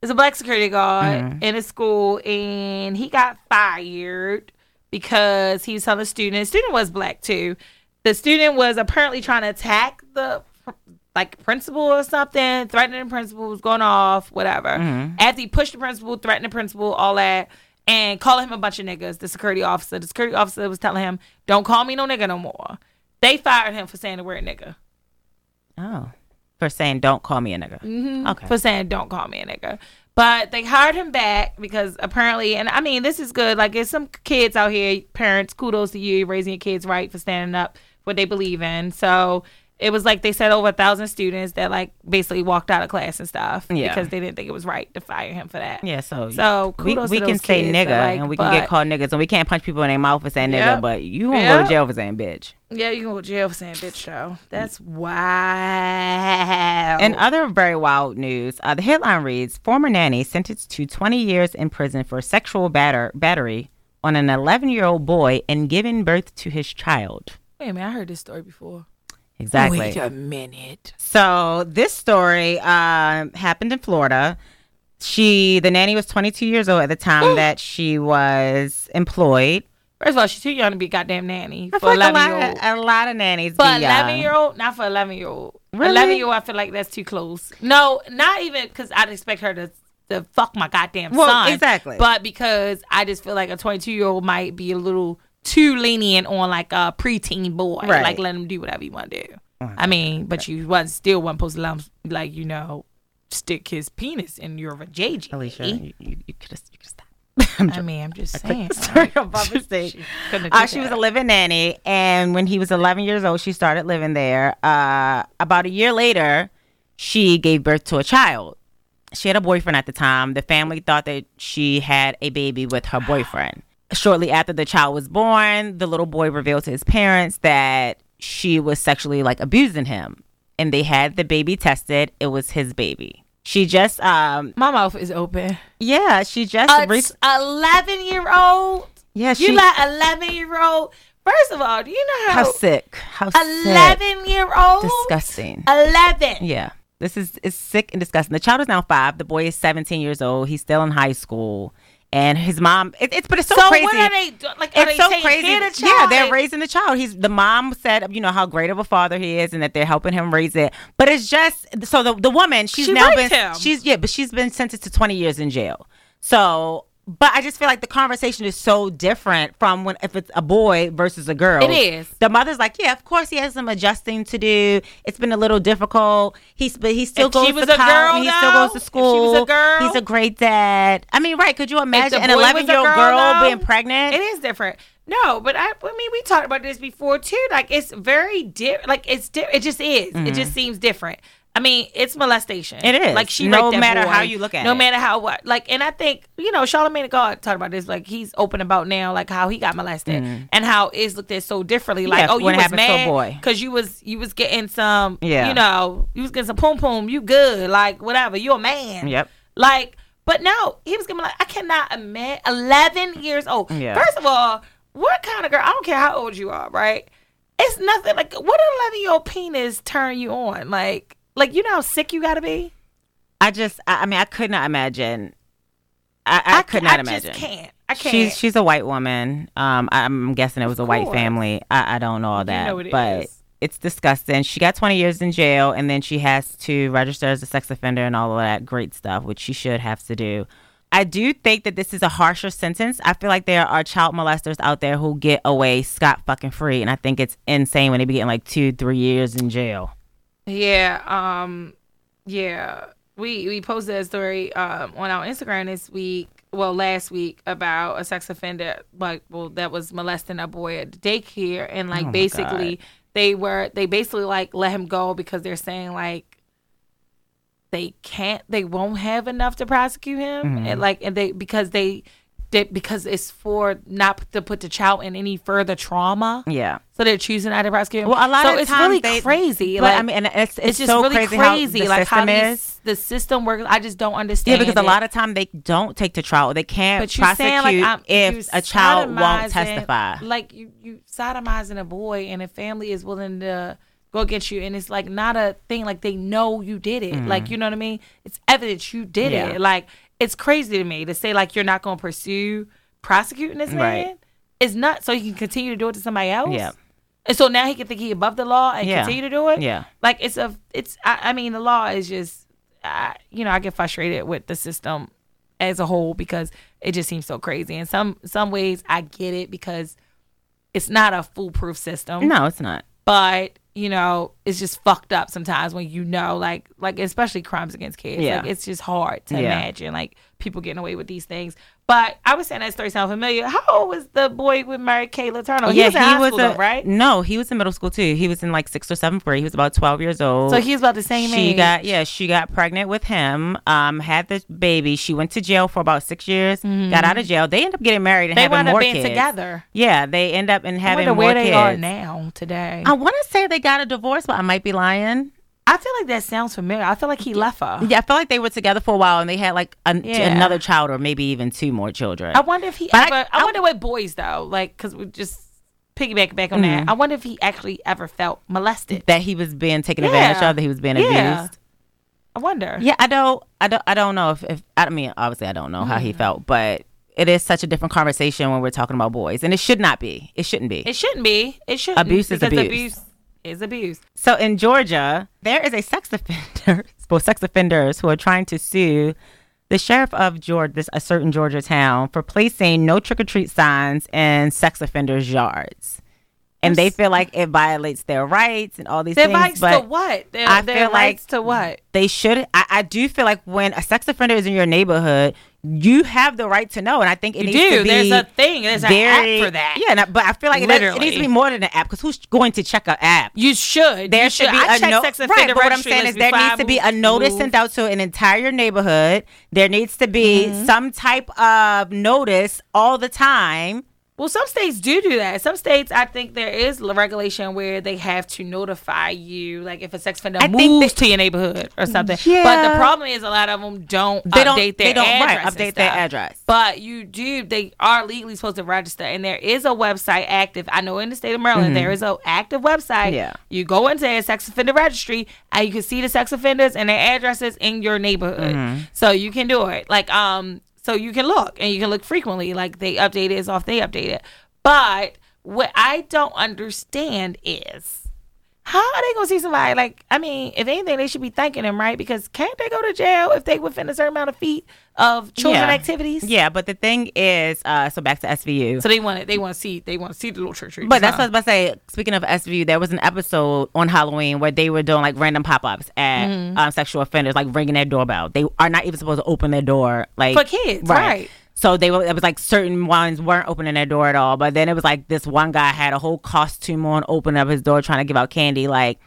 there's a black security guard Mhm. in a school, and he got fired because he was telling a student. The student was black too. The student was apparently trying to attack the like principal or something, threatening the principal, was going off, whatever. Mhm. After he pushed the principal, threatened the principal, all that, and calling him a bunch of niggas, the security officer. The security officer was telling him, Don't call me no nigga no more. They fired him for saying the word nigga. Oh, for saying don't call me a nigga. hmm Okay. For saying don't call me a nigga. But they hired him back because apparently, and I mean, this is good. Like, there's some kids out here, parents, kudos to you, raising your kids right for standing up for what they believe in. So it was like they said over a thousand students that, like, basically walked out of class and stuff Yeah. because they didn't think it was right to fire him for that. Yeah, so So we, we can say nigga like, and we can get called niggas and we can't punch people in their mouth for saying nigga, but you won't go to jail for saying bitch. Yeah, you can go to jail for saying bitch though. That's wild. In other very wild news, uh, the headline reads: Former nanny sentenced to 20 years in prison for sexual batter- battery on an 11-year-old boy and giving birth to his child. Wait a minute, I heard this story before. Exactly. Wait a minute. So this story um, happened in Florida. She, the nanny, was 22 years old at the time that she was employed. First of all, she's too young to be a goddamn nanny I for like a eleven lot, year old. of, a lot of nannies For eleven year old, not for eleven year old. Really? Eleven year old, I feel like that's too close. No, not even because I'd expect her to to fuck my goddamn Well, son. exactly. But because I just feel like a twenty two year old might be a little too lenient on like a preteen boy, Right. like let him do whatever he want to do. I mean, but you wasn't still to let him like you know stick his penis in your vajayjay. Alicia, you, you, you could have stopped. I'm I mean, I'm just quick saying. Sorry my mistake. Uh, she was a living nanny, and when he was 11 years old, she started living there. Uh, about a year later, she gave birth to a child. She had a boyfriend at the time. The family thought that she had a baby with her boyfriend. Shortly after the child was born, the little boy revealed to his parents that she was sexually like abusing him, and they had the baby tested. It was his baby. She just, um, My mouth is open. yeah, she just, A re- eleven year old. yeah, she. You like eleven year old. First of all, do you know how how sick? How sick? eleven year old? Disgusting. Eleven. Yeah. This is is sick and disgusting. The child is now five. The boy is 17 years old. He's still in high school. And his mom, it, it's but it's so, So, crazy. what are they like? Are it's they so crazy. care of the Yeah, they're raising the child. He's the mom said, you know, how great of a father he is, and that they're helping him raise it. But it's just so the the woman, she's She now been, him. she's yeah, but she's been sentenced to 20 years in jail. So. But I just feel like the conversation is so different from when if it's a boy versus a girl. It is. The mother's like, yeah, of course he has some adjusting to do. It's been a little difficult. He's but he still If goes she was to a college. girl, he still goes to if she school. was a girl- he's a great dad. I mean, right? Could you imagine an boy was a 11 year old girl, girl though, being pregnant? It is different. No, but I, I mean, we talked about this before too. Like, it's very different. Like, it's di- it just is. It mm-hmm. just seems different. I mean, it's molestation. It is. Like she No matter boy. how you look at no it. No matter how what. Like, and I think you know, Charlamagne the God talked about this. Like, he's open about now, like how he got molested mm. and how it's looked at so differently. Like. Yeah, oh, you was mad boy. because you was you was getting some, Yeah. you know, you was getting some poom poom. You good? Like, whatever. you're a man. Yep. Like, but no, he was gonna be like, I cannot imagine. Eleven years old. Yeah. First of all, what kind of girl? I don't care how old you are, right? It's nothing like what eleven year old penis turn you on? Like, like you know how sick you gotta be. I just, I, I mean, I could not imagine. I, I, could not imagine. I just can't. I can't. She's she's a white woman. Um, I'm guessing it was a white course. family. I, I don't know all that, know it but is. it's disgusting. She got 20 years in jail, and then she has to register as a sex offender and all of that great stuff, which she should have to do. I do think that this is a harsher sentence. I feel like there are child molesters out there who get away scot fucking free, and I think it's insane when they be getting like two, three years in jail. Yeah, um, yeah. We we posted a story um on our Instagram this week, well last week, about a sex offender like well that was molesting a boy at the daycare and like Oh basically they were they basically like let him go because they're saying like they can't they won't have enough to prosecute him Mm-hmm. and like and they because they they, because it's for not to put the child in any further trauma. Yeah. So they're choosing not to prosecute. Well, a lot of times. so of it's times really they- crazy. But like, I mean, and it's, it's, it's just so really crazy, crazy, how the like how these, the system works. I just don't understand. Yeah, because a lot of time they don't take to trial. They can't But you're prosecute saying like if a child won't testify. Like you, you sodomizing a boy, and a family is willing to go against you, and it's like not a thing. Like they know you did it. Like mm. you know what I mean? It's evidence you did. Yeah. it. Like it's crazy to me to say like you're not going to pursue prosecuting this man. Right. It's not so you can continue to do it to somebody else. Yeah. And so now he can think he above the law and Yeah. continue to do it. Yeah. Like it's a, it's. I, I mean, the law is just, I, you know, I get frustrated with the system as a whole because it just seems so crazy. In some some ways, I get it because it's not a foolproof system. No, it's not. But you know, it's just fucked up sometimes when you know, like, like especially crimes against kids. Yeah. Like, it's just hard to Yeah. imagine like people getting away with these things. But I was saying that story sound familiar. How old was the boy with Mary Kay Letourneau? He was in high school, a though, right? no. He was in middle school too. He was in like sixth or seventh grade. He was about twelve years old. So he's about the same she age. She got yeah she got pregnant with him um had the baby she went to jail for about six years got out of jail they end up getting married and Mm-hmm. they having more being kids together. yeah they end up in I having wonder more where they are now today. i want to say they got a divorce but i might be lying I feel like that sounds familiar. I feel like he left her. yeah i feel like they were together for a while and they had like an, Yeah. another child or maybe even two more children I wonder if he But I- ever. I, I- wonder what boys though, like, because we just piggyback back on that. I wonder if he actually ever felt molested. that he was being taken advantage of that he was being Yeah. abused I wonder. Yeah, I don't, I don't, I don't know if, if I mean, obviously, I don't know how he Mm. felt, but it is such a different conversation when we're talking about boys, and it should not be. It shouldn't be. It shouldn't be. It shouldn't. Abuse is because abuse. Is abuse. so in Georgia, there is a sex offender, well, sex offenders who are trying to sue the sheriff of Georgia, this a certain Georgia town, for placing no trick or treat signs in sex offenders' yards. And they feel like it violates their rights and all these Their things. rights but to what? Their, I their feel rights like to what? they should I, I do feel like when a sex offender is in your neighborhood you have the right to know and i think it You needs do. to be There's a thing. There's an app for that. yeah no, but i feel like it, it needs to be more than an app because who's going to check an app You should. there you should be I a check no- sex right, but what I'm saying is there needs to be a notice move. sent out to an entire neighborhood. There needs to be Mm-hmm. some type of notice all the time. Well, some states do do that. Some states, I think there is regulation where they have to notify you, like if a sex offender I moves that- to your neighborhood or something. Yeah. But the problem is, a lot of them don't They don't- update their they don't- address update their address. But you do; they are legally supposed to register, and there is a website active. I know in the state of Maryland there is a active website. Mm-hmm. Yeah. you go into a sex offender registry, and you can see the sex offenders and their addresses in your neighborhood. Mm-hmm. So you can do it. Like um, so you can look, and you can look frequently. Like they update it as off they update it. But what I don't understand is how are they gonna see somebody like I mean, if anything, they should be thanking them, right? Because can't they go to jail if they within a certain amount of feet of children Yeah. activities? Yeah, but the thing is, uh, so back to SVU. So they want it. They want to see. They want to see the little church. But that's what I was about to say. Speaking of SVU, there was an episode on Halloween where they were doing like random pop ups at Mm-hmm. um, sexual offenders, like ringing their doorbell. They are not even supposed to open their door, like For kids, right. So they were. It was like certain ones weren't opening their door at all. But then it was like this one guy had a whole costume on, opening up his door, trying to give out candy. Like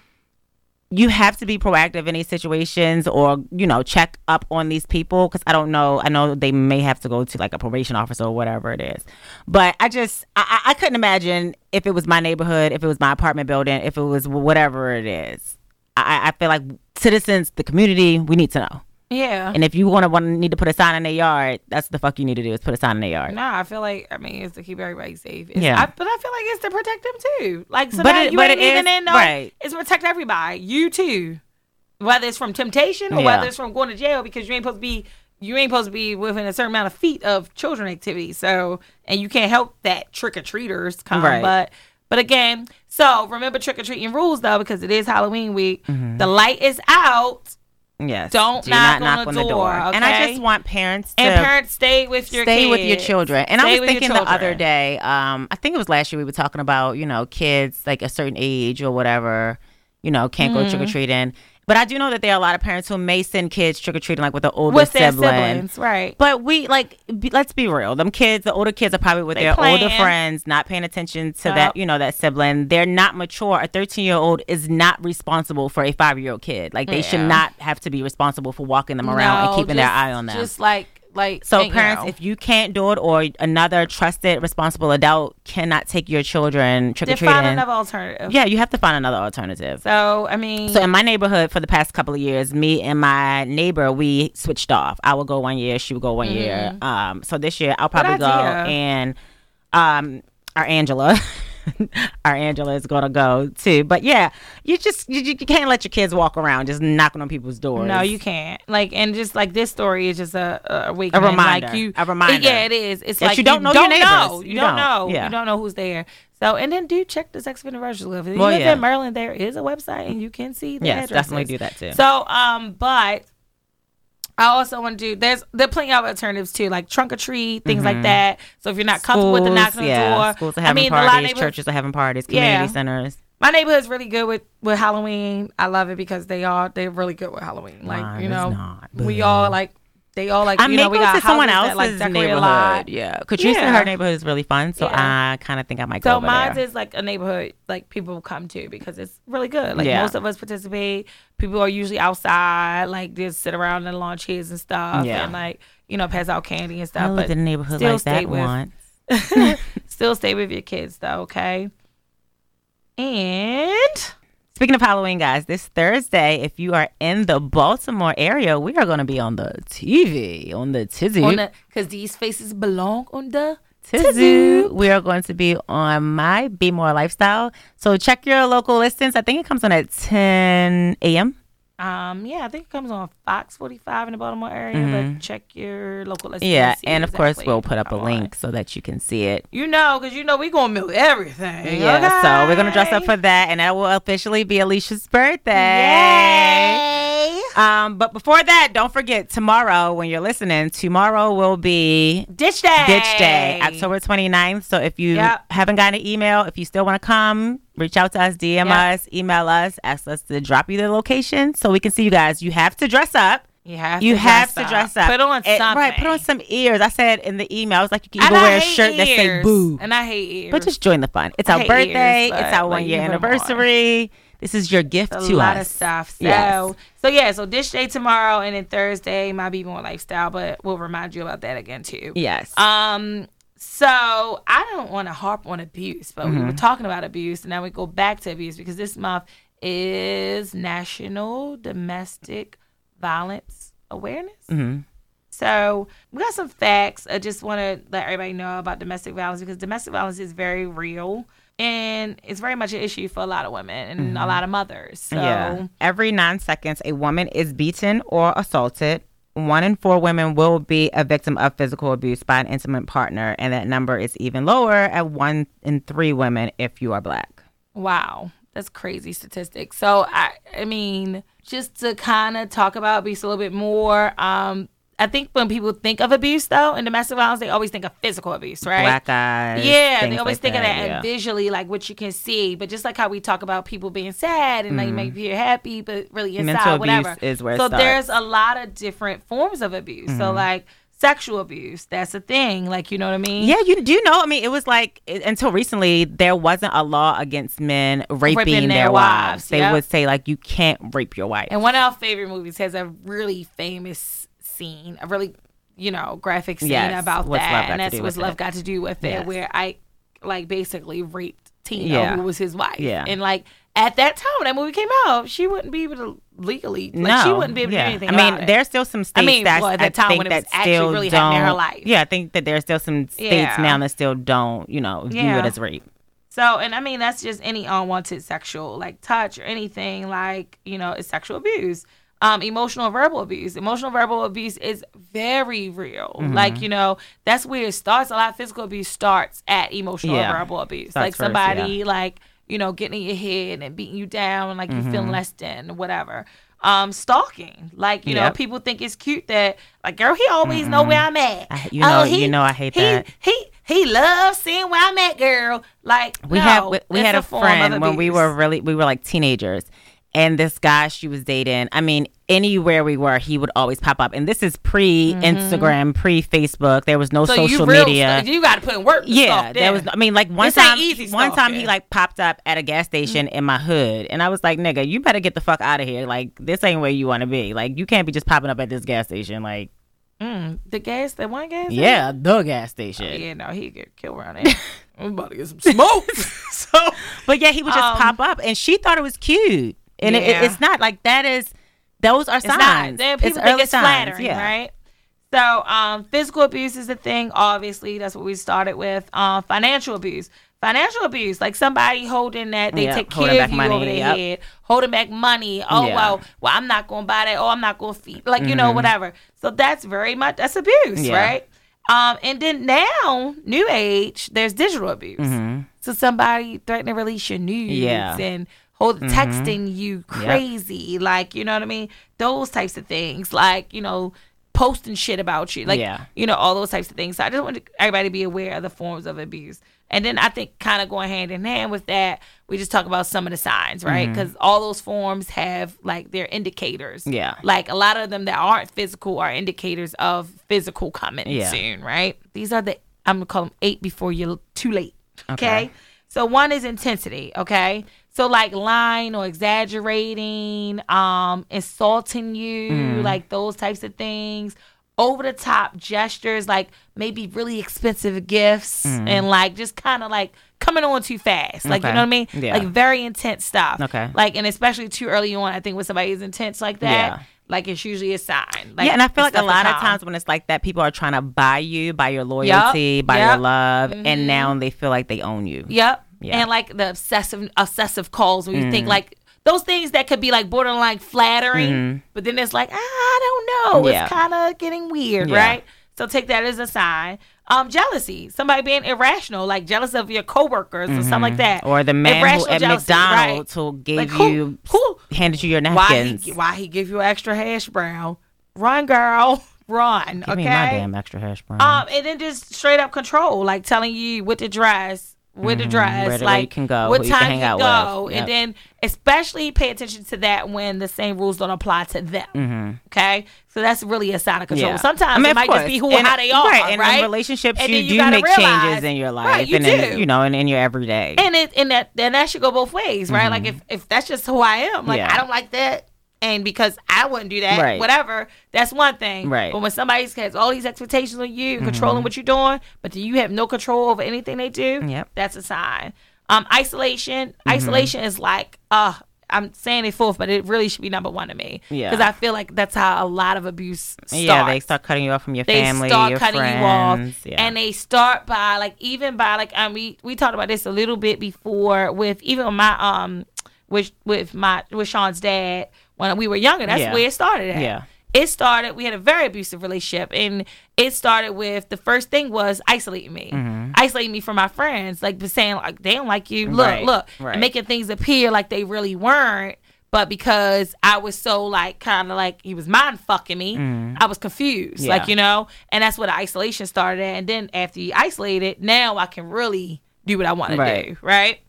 you have to be proactive in these situations, or you know, check up on these people because I don't know. I know they may have to go to like a probation officer or whatever it is. But I just I I couldn't imagine if it was my neighborhood, if it was my apartment building, if it was whatever it is. I, I feel like citizens, the community, we need to know. Yeah. And if you want to want need to put a sign in their yard, that's the fuck you need to do is put a sign in their yard. No, I feel like I mean it's to keep everybody safe. It's, Yeah. I, but I feel like it's to protect them too. Like so But it- you but ain't it even is- in no. right. It's protect everybody. You too. Whether it's from temptation or Yeah. whether it's from going to jail because you ain't supposed to be you ain't supposed to be within a certain amount of feet of children activity. So and you can't help that trick or treaters come. Right. But but again, so remember trick or treating rules though because it is Halloween week. Mm-hmm. The light is out. Yes. Don't Do knock not on knock the on the door. door, And I just want parents to And parents stay with your stay with your children. And I was thinking the other day, um, I think it was last year we were talking about, you know, kids like a certain age or whatever, you know, can't go Mm-hmm. trick or treating. But I do know that there are a lot of parents who may send kids trick or treating like with the older with their sibling. siblings, right? But we like be, let's be real. Them kids, the older kids are probably with They their older friends, not paying attention to Yep. that, you know, that sibling. They're not mature. A 13-year-old is not responsible for a 5-year-old kid. Like they should not have to be responsible for walking them around and No, keeping their eye on them. Just like like So you parents, know. if you can't do it, or another trusted, responsible adult cannot take your children trick or then find another alternative. yeah, you have to find another alternative. So I mean, So in my neighborhood for the past couple of years, me and my neighbor we switched off. I would go one year, she would go one year. Um, so this year I'll probably go Mm-hmm. and um, our Angela. Our Angela is gonna go too, but yeah, you just you, you can't let your kids walk around just knocking on people's doors. no, you can't. Like, and just like this story is just a, a A reminder, Like you, a reminder. Yeah, it is. It's That like you don't know your neighbors. know. You, You don't, don't. know. Yeah. You don't know who's there. So, and then do check the sex offender registry. If you Well, live yeah. in Maryland, there is a website, and you can see the Yes, definitely do that too. So, um, but I also want to do. There's there are plenty of alternatives too, like trunk or treat, things like that. So if you're not comfortable with the knocking on the Mm-hmm. door, Schools are I mean, a lot of parties, churches are having parties, community Yeah. centers. My neighborhood's really good with with Halloween. I love it because they are they're really good with Halloween. Like Mine you know, we all like they all like I you know we got to someone else's that, like, neighborhood. Yeah, Katrice Yeah. her neighborhood is really fun, so Yeah. I kind of think I might go So over mine is like a neighborhood like people come to because it's really good. Like Yeah. most of us participate. People are usually outside, like just sit around in lawn chairs and stuff, Yeah. and like you know pass out candy and I stuff. lived But in a neighborhood like that with- once. still stay with your kids though, okay? And Speaking of Halloween, guys, this Thursday, if you are in the Baltimore area, we are going to be on the TV, on the Tizzy. on the because these faces belong on the Tizoo. We are going to be on Baltimore Lifestyle. So check your local listings. I think it comes on at 10 a.m. Um, yeah, I think it comes on Fox 45 in the Baltimore area, but check your local. Mm-hmm. Yeah, and of course, we'll put up a link so that you can see it. You know, because you know we're gonna milk everything. Yeah, so we're gonna dress up for that, and that will officially be Alicia's birthday. Yay! Um, but before that, don't forget tomorrow when you're listening. Tomorrow will be Ditch day. Ditch Day, October 29th. So if you Yep. haven't gotten an email, if you still want to come, reach out to us, DM Yep. us, email us, ask us to drop you the location so we can see you guys. You have to dress up. You have You to have dress to dress up. Put on something. Right, put on some ears. I said in the email, I was like, you can even wear a shirt that say boo. And I hate ears. But just join the fun. It's I our birthday. ears, it's our like, one year you put 'em on. anniversary. This is your gift a to us. A lot of stuff. So, Yes. so yeah, so dish day tomorrow, and then Thursday might be more lifestyle, but we'll remind you about that again too. Yes. Um. So I don't want to harp on abuse, but Mm-hmm. we were talking about abuse, and now we go back to abuse because this month is National Domestic Violence Awareness. Mhm. So we got some facts. I just want to let everybody know about domestic violence because domestic violence is very real and it's very much an issue for a lot of women and a lot of mothers. So Mm-hmm. Yeah. Every nine seconds, a woman is beaten or assaulted. One in four women will be a victim of physical abuse by an intimate partner, and that number is even lower at one in three women if you are black. Wow, that's crazy statistics. So I, I mean, just to kind of talk about abuse a little bit more. Um, I think when people think of abuse, though, and domestic violence, they always think of physical abuse, right? Black eyes. Yeah, they always like think of that yeah. visually, like what you can see. But just like how we talk about people being sad and like make you happy, but really inside, Mm-hmm. Mental abuse whatever. is where it so starts. Mm-hmm. there's a lot of different forms of abuse. So like sexual abuse, that's a thing. Like you know what I mean? Yeah, you do you know? I mean, it was like it, until recently there wasn't a law against men raping, Raping their, their wives. wives, They yep. would say like you can't rape your wife. And one of our favorite movies has a really famous scene, a really, you know, graphic scene Yes, about What's that. And that's with love It. got to do with it, Yes. where Ike like basically raped Tina, Yeah. who was his wife. Yeah. And like at that time when that movie came out, she wouldn't be able to legally. Like, no, she wouldn't be able to yeah. do anything. I mean, there's still some states I mean, that well, at that time think when it was actually still really happening in her life. Yeah, I think that there's still some states Yeah. now that still don't, you know, view it as rape. So, and I mean, that's just any unwanted sexual like touch or anything like, you know, it's sexual abuse. Um, emotional verbal abuse. Emotional verbal abuse is very real. Mm-hmm. Like, you know, that's where it starts. A lot of physical abuse starts at emotional Yeah. verbal abuse. Starts like first, somebody like, you know, getting in your head and beating you down and like you Mm-hmm. feeling less than, whatever. Um, stalking. Like, you know, people think it's cute that like, girl, he always know where I'm at. I- you know- you know I hate he, that. He he loves seeing where I'm at, girl. Like we no, had we, we had a, friend when we were really we were like teenagers and this guy she was dating i mean anywhere we were he would always pop up. And this is pre instagram pre facebook there was no Mm-hmm. so social you real media. you got to put in work. yeah there was i mean like one This time one time he like popped up at a gas station in my hood. And i was like nigga you better get the fuck out of here. Like this ain't where you want to be. Like you can't be just popping up at this gas station like Mm, the gas, that one gas. yeah the gas station. Yeah, no, he get killed around there. I'm about to get some smoke. so But yeah, he would just Um, pop up, and she thought it was cute, and it, Yeah. it's not like that. Is those are it's signs? Then people it's think it's signs, flattering, yeah. right? So, um, physical abuse is a thing. Obviously, that's what we started with. Um, financial abuse. Financial abuse, like somebody holding that they Yep, take care of you money, over their yep. head, holding back money. Oh Yeah. well, well I'm not gonna buy that. Oh, I'm not gonna feed. Like you know, whatever. So that's very much that's abuse, Mm-hmm. Yeah. right? Um, and then now, new age, there's digital abuse. So somebody threatening to release your nudes Mm-hmm. Yeah. Mm-hmm. and hold texting you crazy, like you know what I mean. Those types of things, like you know, posting shit about you, like Yeah. you know, all those types of things. So I just want everybody to be aware of the forms of abuse. And then I think kind of going hand in hand with that, we just talk about some of the signs, right? Mm-hmm. Because all those forms have like their indicators. Yeah. Like a lot of them that aren't physical are indicators of physical coming Yeah. soon, right? These are the I'm gonna call them eight before you're too late. Okay. Okay. So one is intensity, okay? So like lying or exaggerating, um, insulting you, Mm. like those types of things. Over the top gestures, like maybe really expensive gifts and like just kind of like coming on too fast. Like, you Mm. Know what I mean? Yeah. Like very intense stuff. Okay. Like, and especially too early on, I think when somebody is intense like that, Yeah. like it's usually a sign. Like, yeah, and I feel like a lot of times when it's like that, people are trying to buy you, buy your loyalty, buy your yep. love, and now they feel like they own you. Yep. Yeah. Mm. And like the obsessive obsessive calls when you think like those things that could be like borderline flattering, but then it's like, ah, I don't know. Mm-hmm. Yeah. It's kind of getting weird, Yeah. right? So take that as a sign. Um, jealousy. Somebody being irrational, like jealous of your coworkers or something like that. Mm-hmm. Or the man who at jealousy, McDonald's right. who gave Like, who- you, who- handed you your why napkins. he why he give you extra hash brown? Run, girl, run. Give okay. me my damn extra hash brown. Um, and then just straight up control, like telling you what to dress, where to dress, Mm-hmm. where to- where like you can go, what who you can hang you out go, with. and then especially pay attention to that when the same rules don't apply to them. Okay, so that's really a sign of control. Mm-hmm. Yeah. Sometimes I mean, it might just be who And- how they are, right? right? And in relationships, And you you do make realize- changes in your life, Right, you and in, do. you know, and in your everyday. and it and that and that should go both ways, right? Like if if that's just who I am, like Mm-hmm. Yeah. I don't like that. And because I wouldn't do that, Right. whatever, that's one thing. Right. Mm-hmm. But when somebody has all these expectations on you, controlling what you're doing, but you have no control over anything they do, Yep. that's a sign. Um, isolation. Mm-hmm. Isolation is like, uh, I'm saying it fourth, but it really should be number one to me. Yeah. Because I feel like that's how a lot of abuse starts yeah, they start cutting you off from your they family, start your cutting friends. you off yeah. and they start by like even by like um we we talked about this a little bit before with even my um with with my with Sean's dad when we were younger that's Yeah. where it started at. Yeah. it started we had a very abusive relationship and it started with the first thing was isolating me isolating me from my friends like saying like they don't like you look Mm-hmm. Right, look right. and making things appear like they really weren't but because I was so like kind of like he was mind fucking me, I was confused. Mm. Yeah. Like, you know, and that's where the isolation started at. And then after you isolated, now I can really do what I want to do. Right.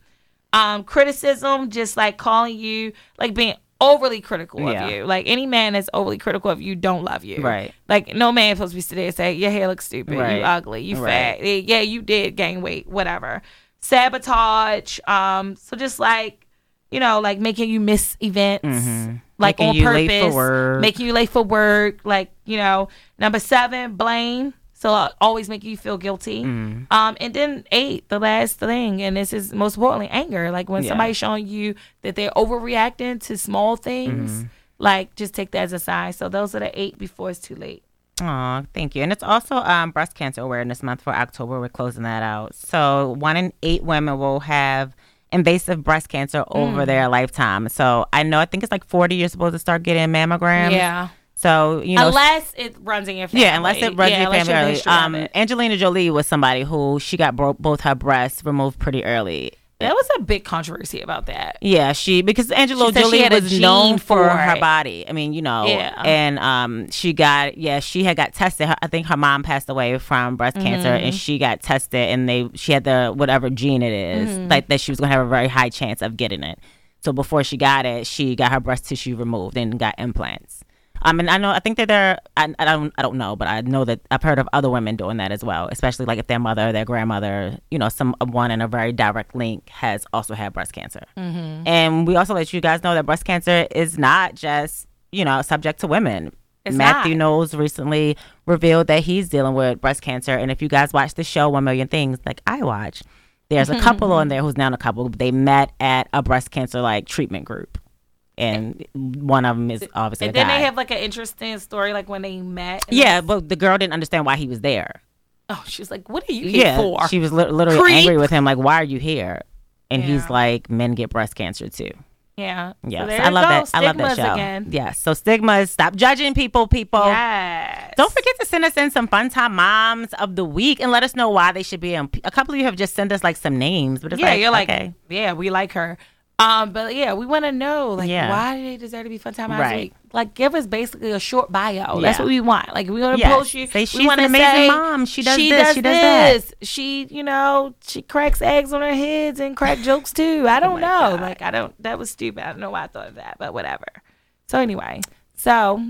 Um, criticism, just like calling you, like being overly critical Yeah. of you. Like any man that's overly critical of you don't love you. Right. Like no man supposed to be sitting there and say, Your hair looks stupid, Right. you ugly, you Right. fat. Yeah, you did gain weight, whatever. Sabotage. Um, so just like you know, like making you miss events, like Mm-hmm. Making on you purpose, late for work. making you late for work, like you know. Number seven, blame. So always make you feel guilty. Mm. Um, and then eight, the last thing, and this is most importantly, anger. Like when Yeah. somebody's showing you that they're overreacting to small things. Mm-hmm. like just take that as a sign. So those are the eight before it's too late. Aw, thank you. And it's also um, Breast Cancer Awareness Month for October. We're closing that out. So one in eight women will have invasive breast cancer over their lifetime. So I know, I think it's like 40 you're supposed to start getting mammograms. Yeah. So, you know, unless it runs in your family. yeah, unless it runs Yeah, in your family early. Um. Angelina Jolie was somebody who she got bro- both her breasts removed pretty early. That was a big controversy about that. Yeah, she because Angela She Jolie was known for for her body. I mean, you know, Yeah. and um, she got yeah, she had got tested. I think her mom passed away from breast cancer, Mm-hmm. and she got tested, and they she had the whatever gene it is, Mm-hmm. like that she was gonna have a very high chance of getting it. So before she got it, she got her breast tissue removed and got implants. I mean, I know. I think that there. I, I don't. I don't know, but I know that I've heard of other women doing that as well. Especially like if their mother, their grandmother, you know, some one in a very direct link has also had breast cancer. Mm-hmm. And we also let you guys know that breast cancer is not just you know subject to women. It's Matthew not. Knowles recently revealed that he's dealing with breast cancer. And if you guys watch the show One Million Things, like I watch, there's a couple on there who's now a couple. They met at a breast cancer like treatment group, and one of them is obviously And then guy. they have like an interesting story, like when they met. yeah, but the girl didn't understand why he was there. Oh, she was like, "What are you here Yeah, for?" she was li- literally Creep. angry with him, like, "Why are you here?" And he's like, "Men get breast cancer too." yeah. Yes, So I love go, that. I love that show. Again. Yes, so stigmas. Stop judging people. People. Yes. Don't forget to send us in some fun time moms of the week and let us know why they should be in. A couple of you have just sent us like some names, but it's yeah, like, you're like, okay. yeah, we like her. Um, but yeah, we want to know like Yeah. why do they deserve to be fun time Right. week? Like, give us basically a short bio. That's what we want. Like, we want to Yes. post you. Say she's an amazing say, mom. She does she this, she does that. this. She, you know, she cracks eggs on her heads and crack jokes too. I don't Oh know. God. Like, I don't. That was stupid. I don't know why I thought of that, but whatever. So anyway, so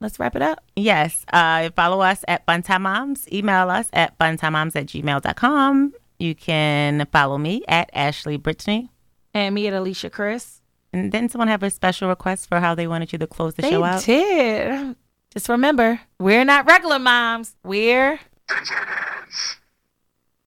let's wrap it up. Yes. Uh, follow us at Funtime Moms. Email us at funtimemoms at gmail.com. You can follow me at Ashley Brittany. And me and Alicia Chris. And then someone have a special request for how they wanted you to close the They show out. They did. Just remember, we're not regular moms. We're Pigeons.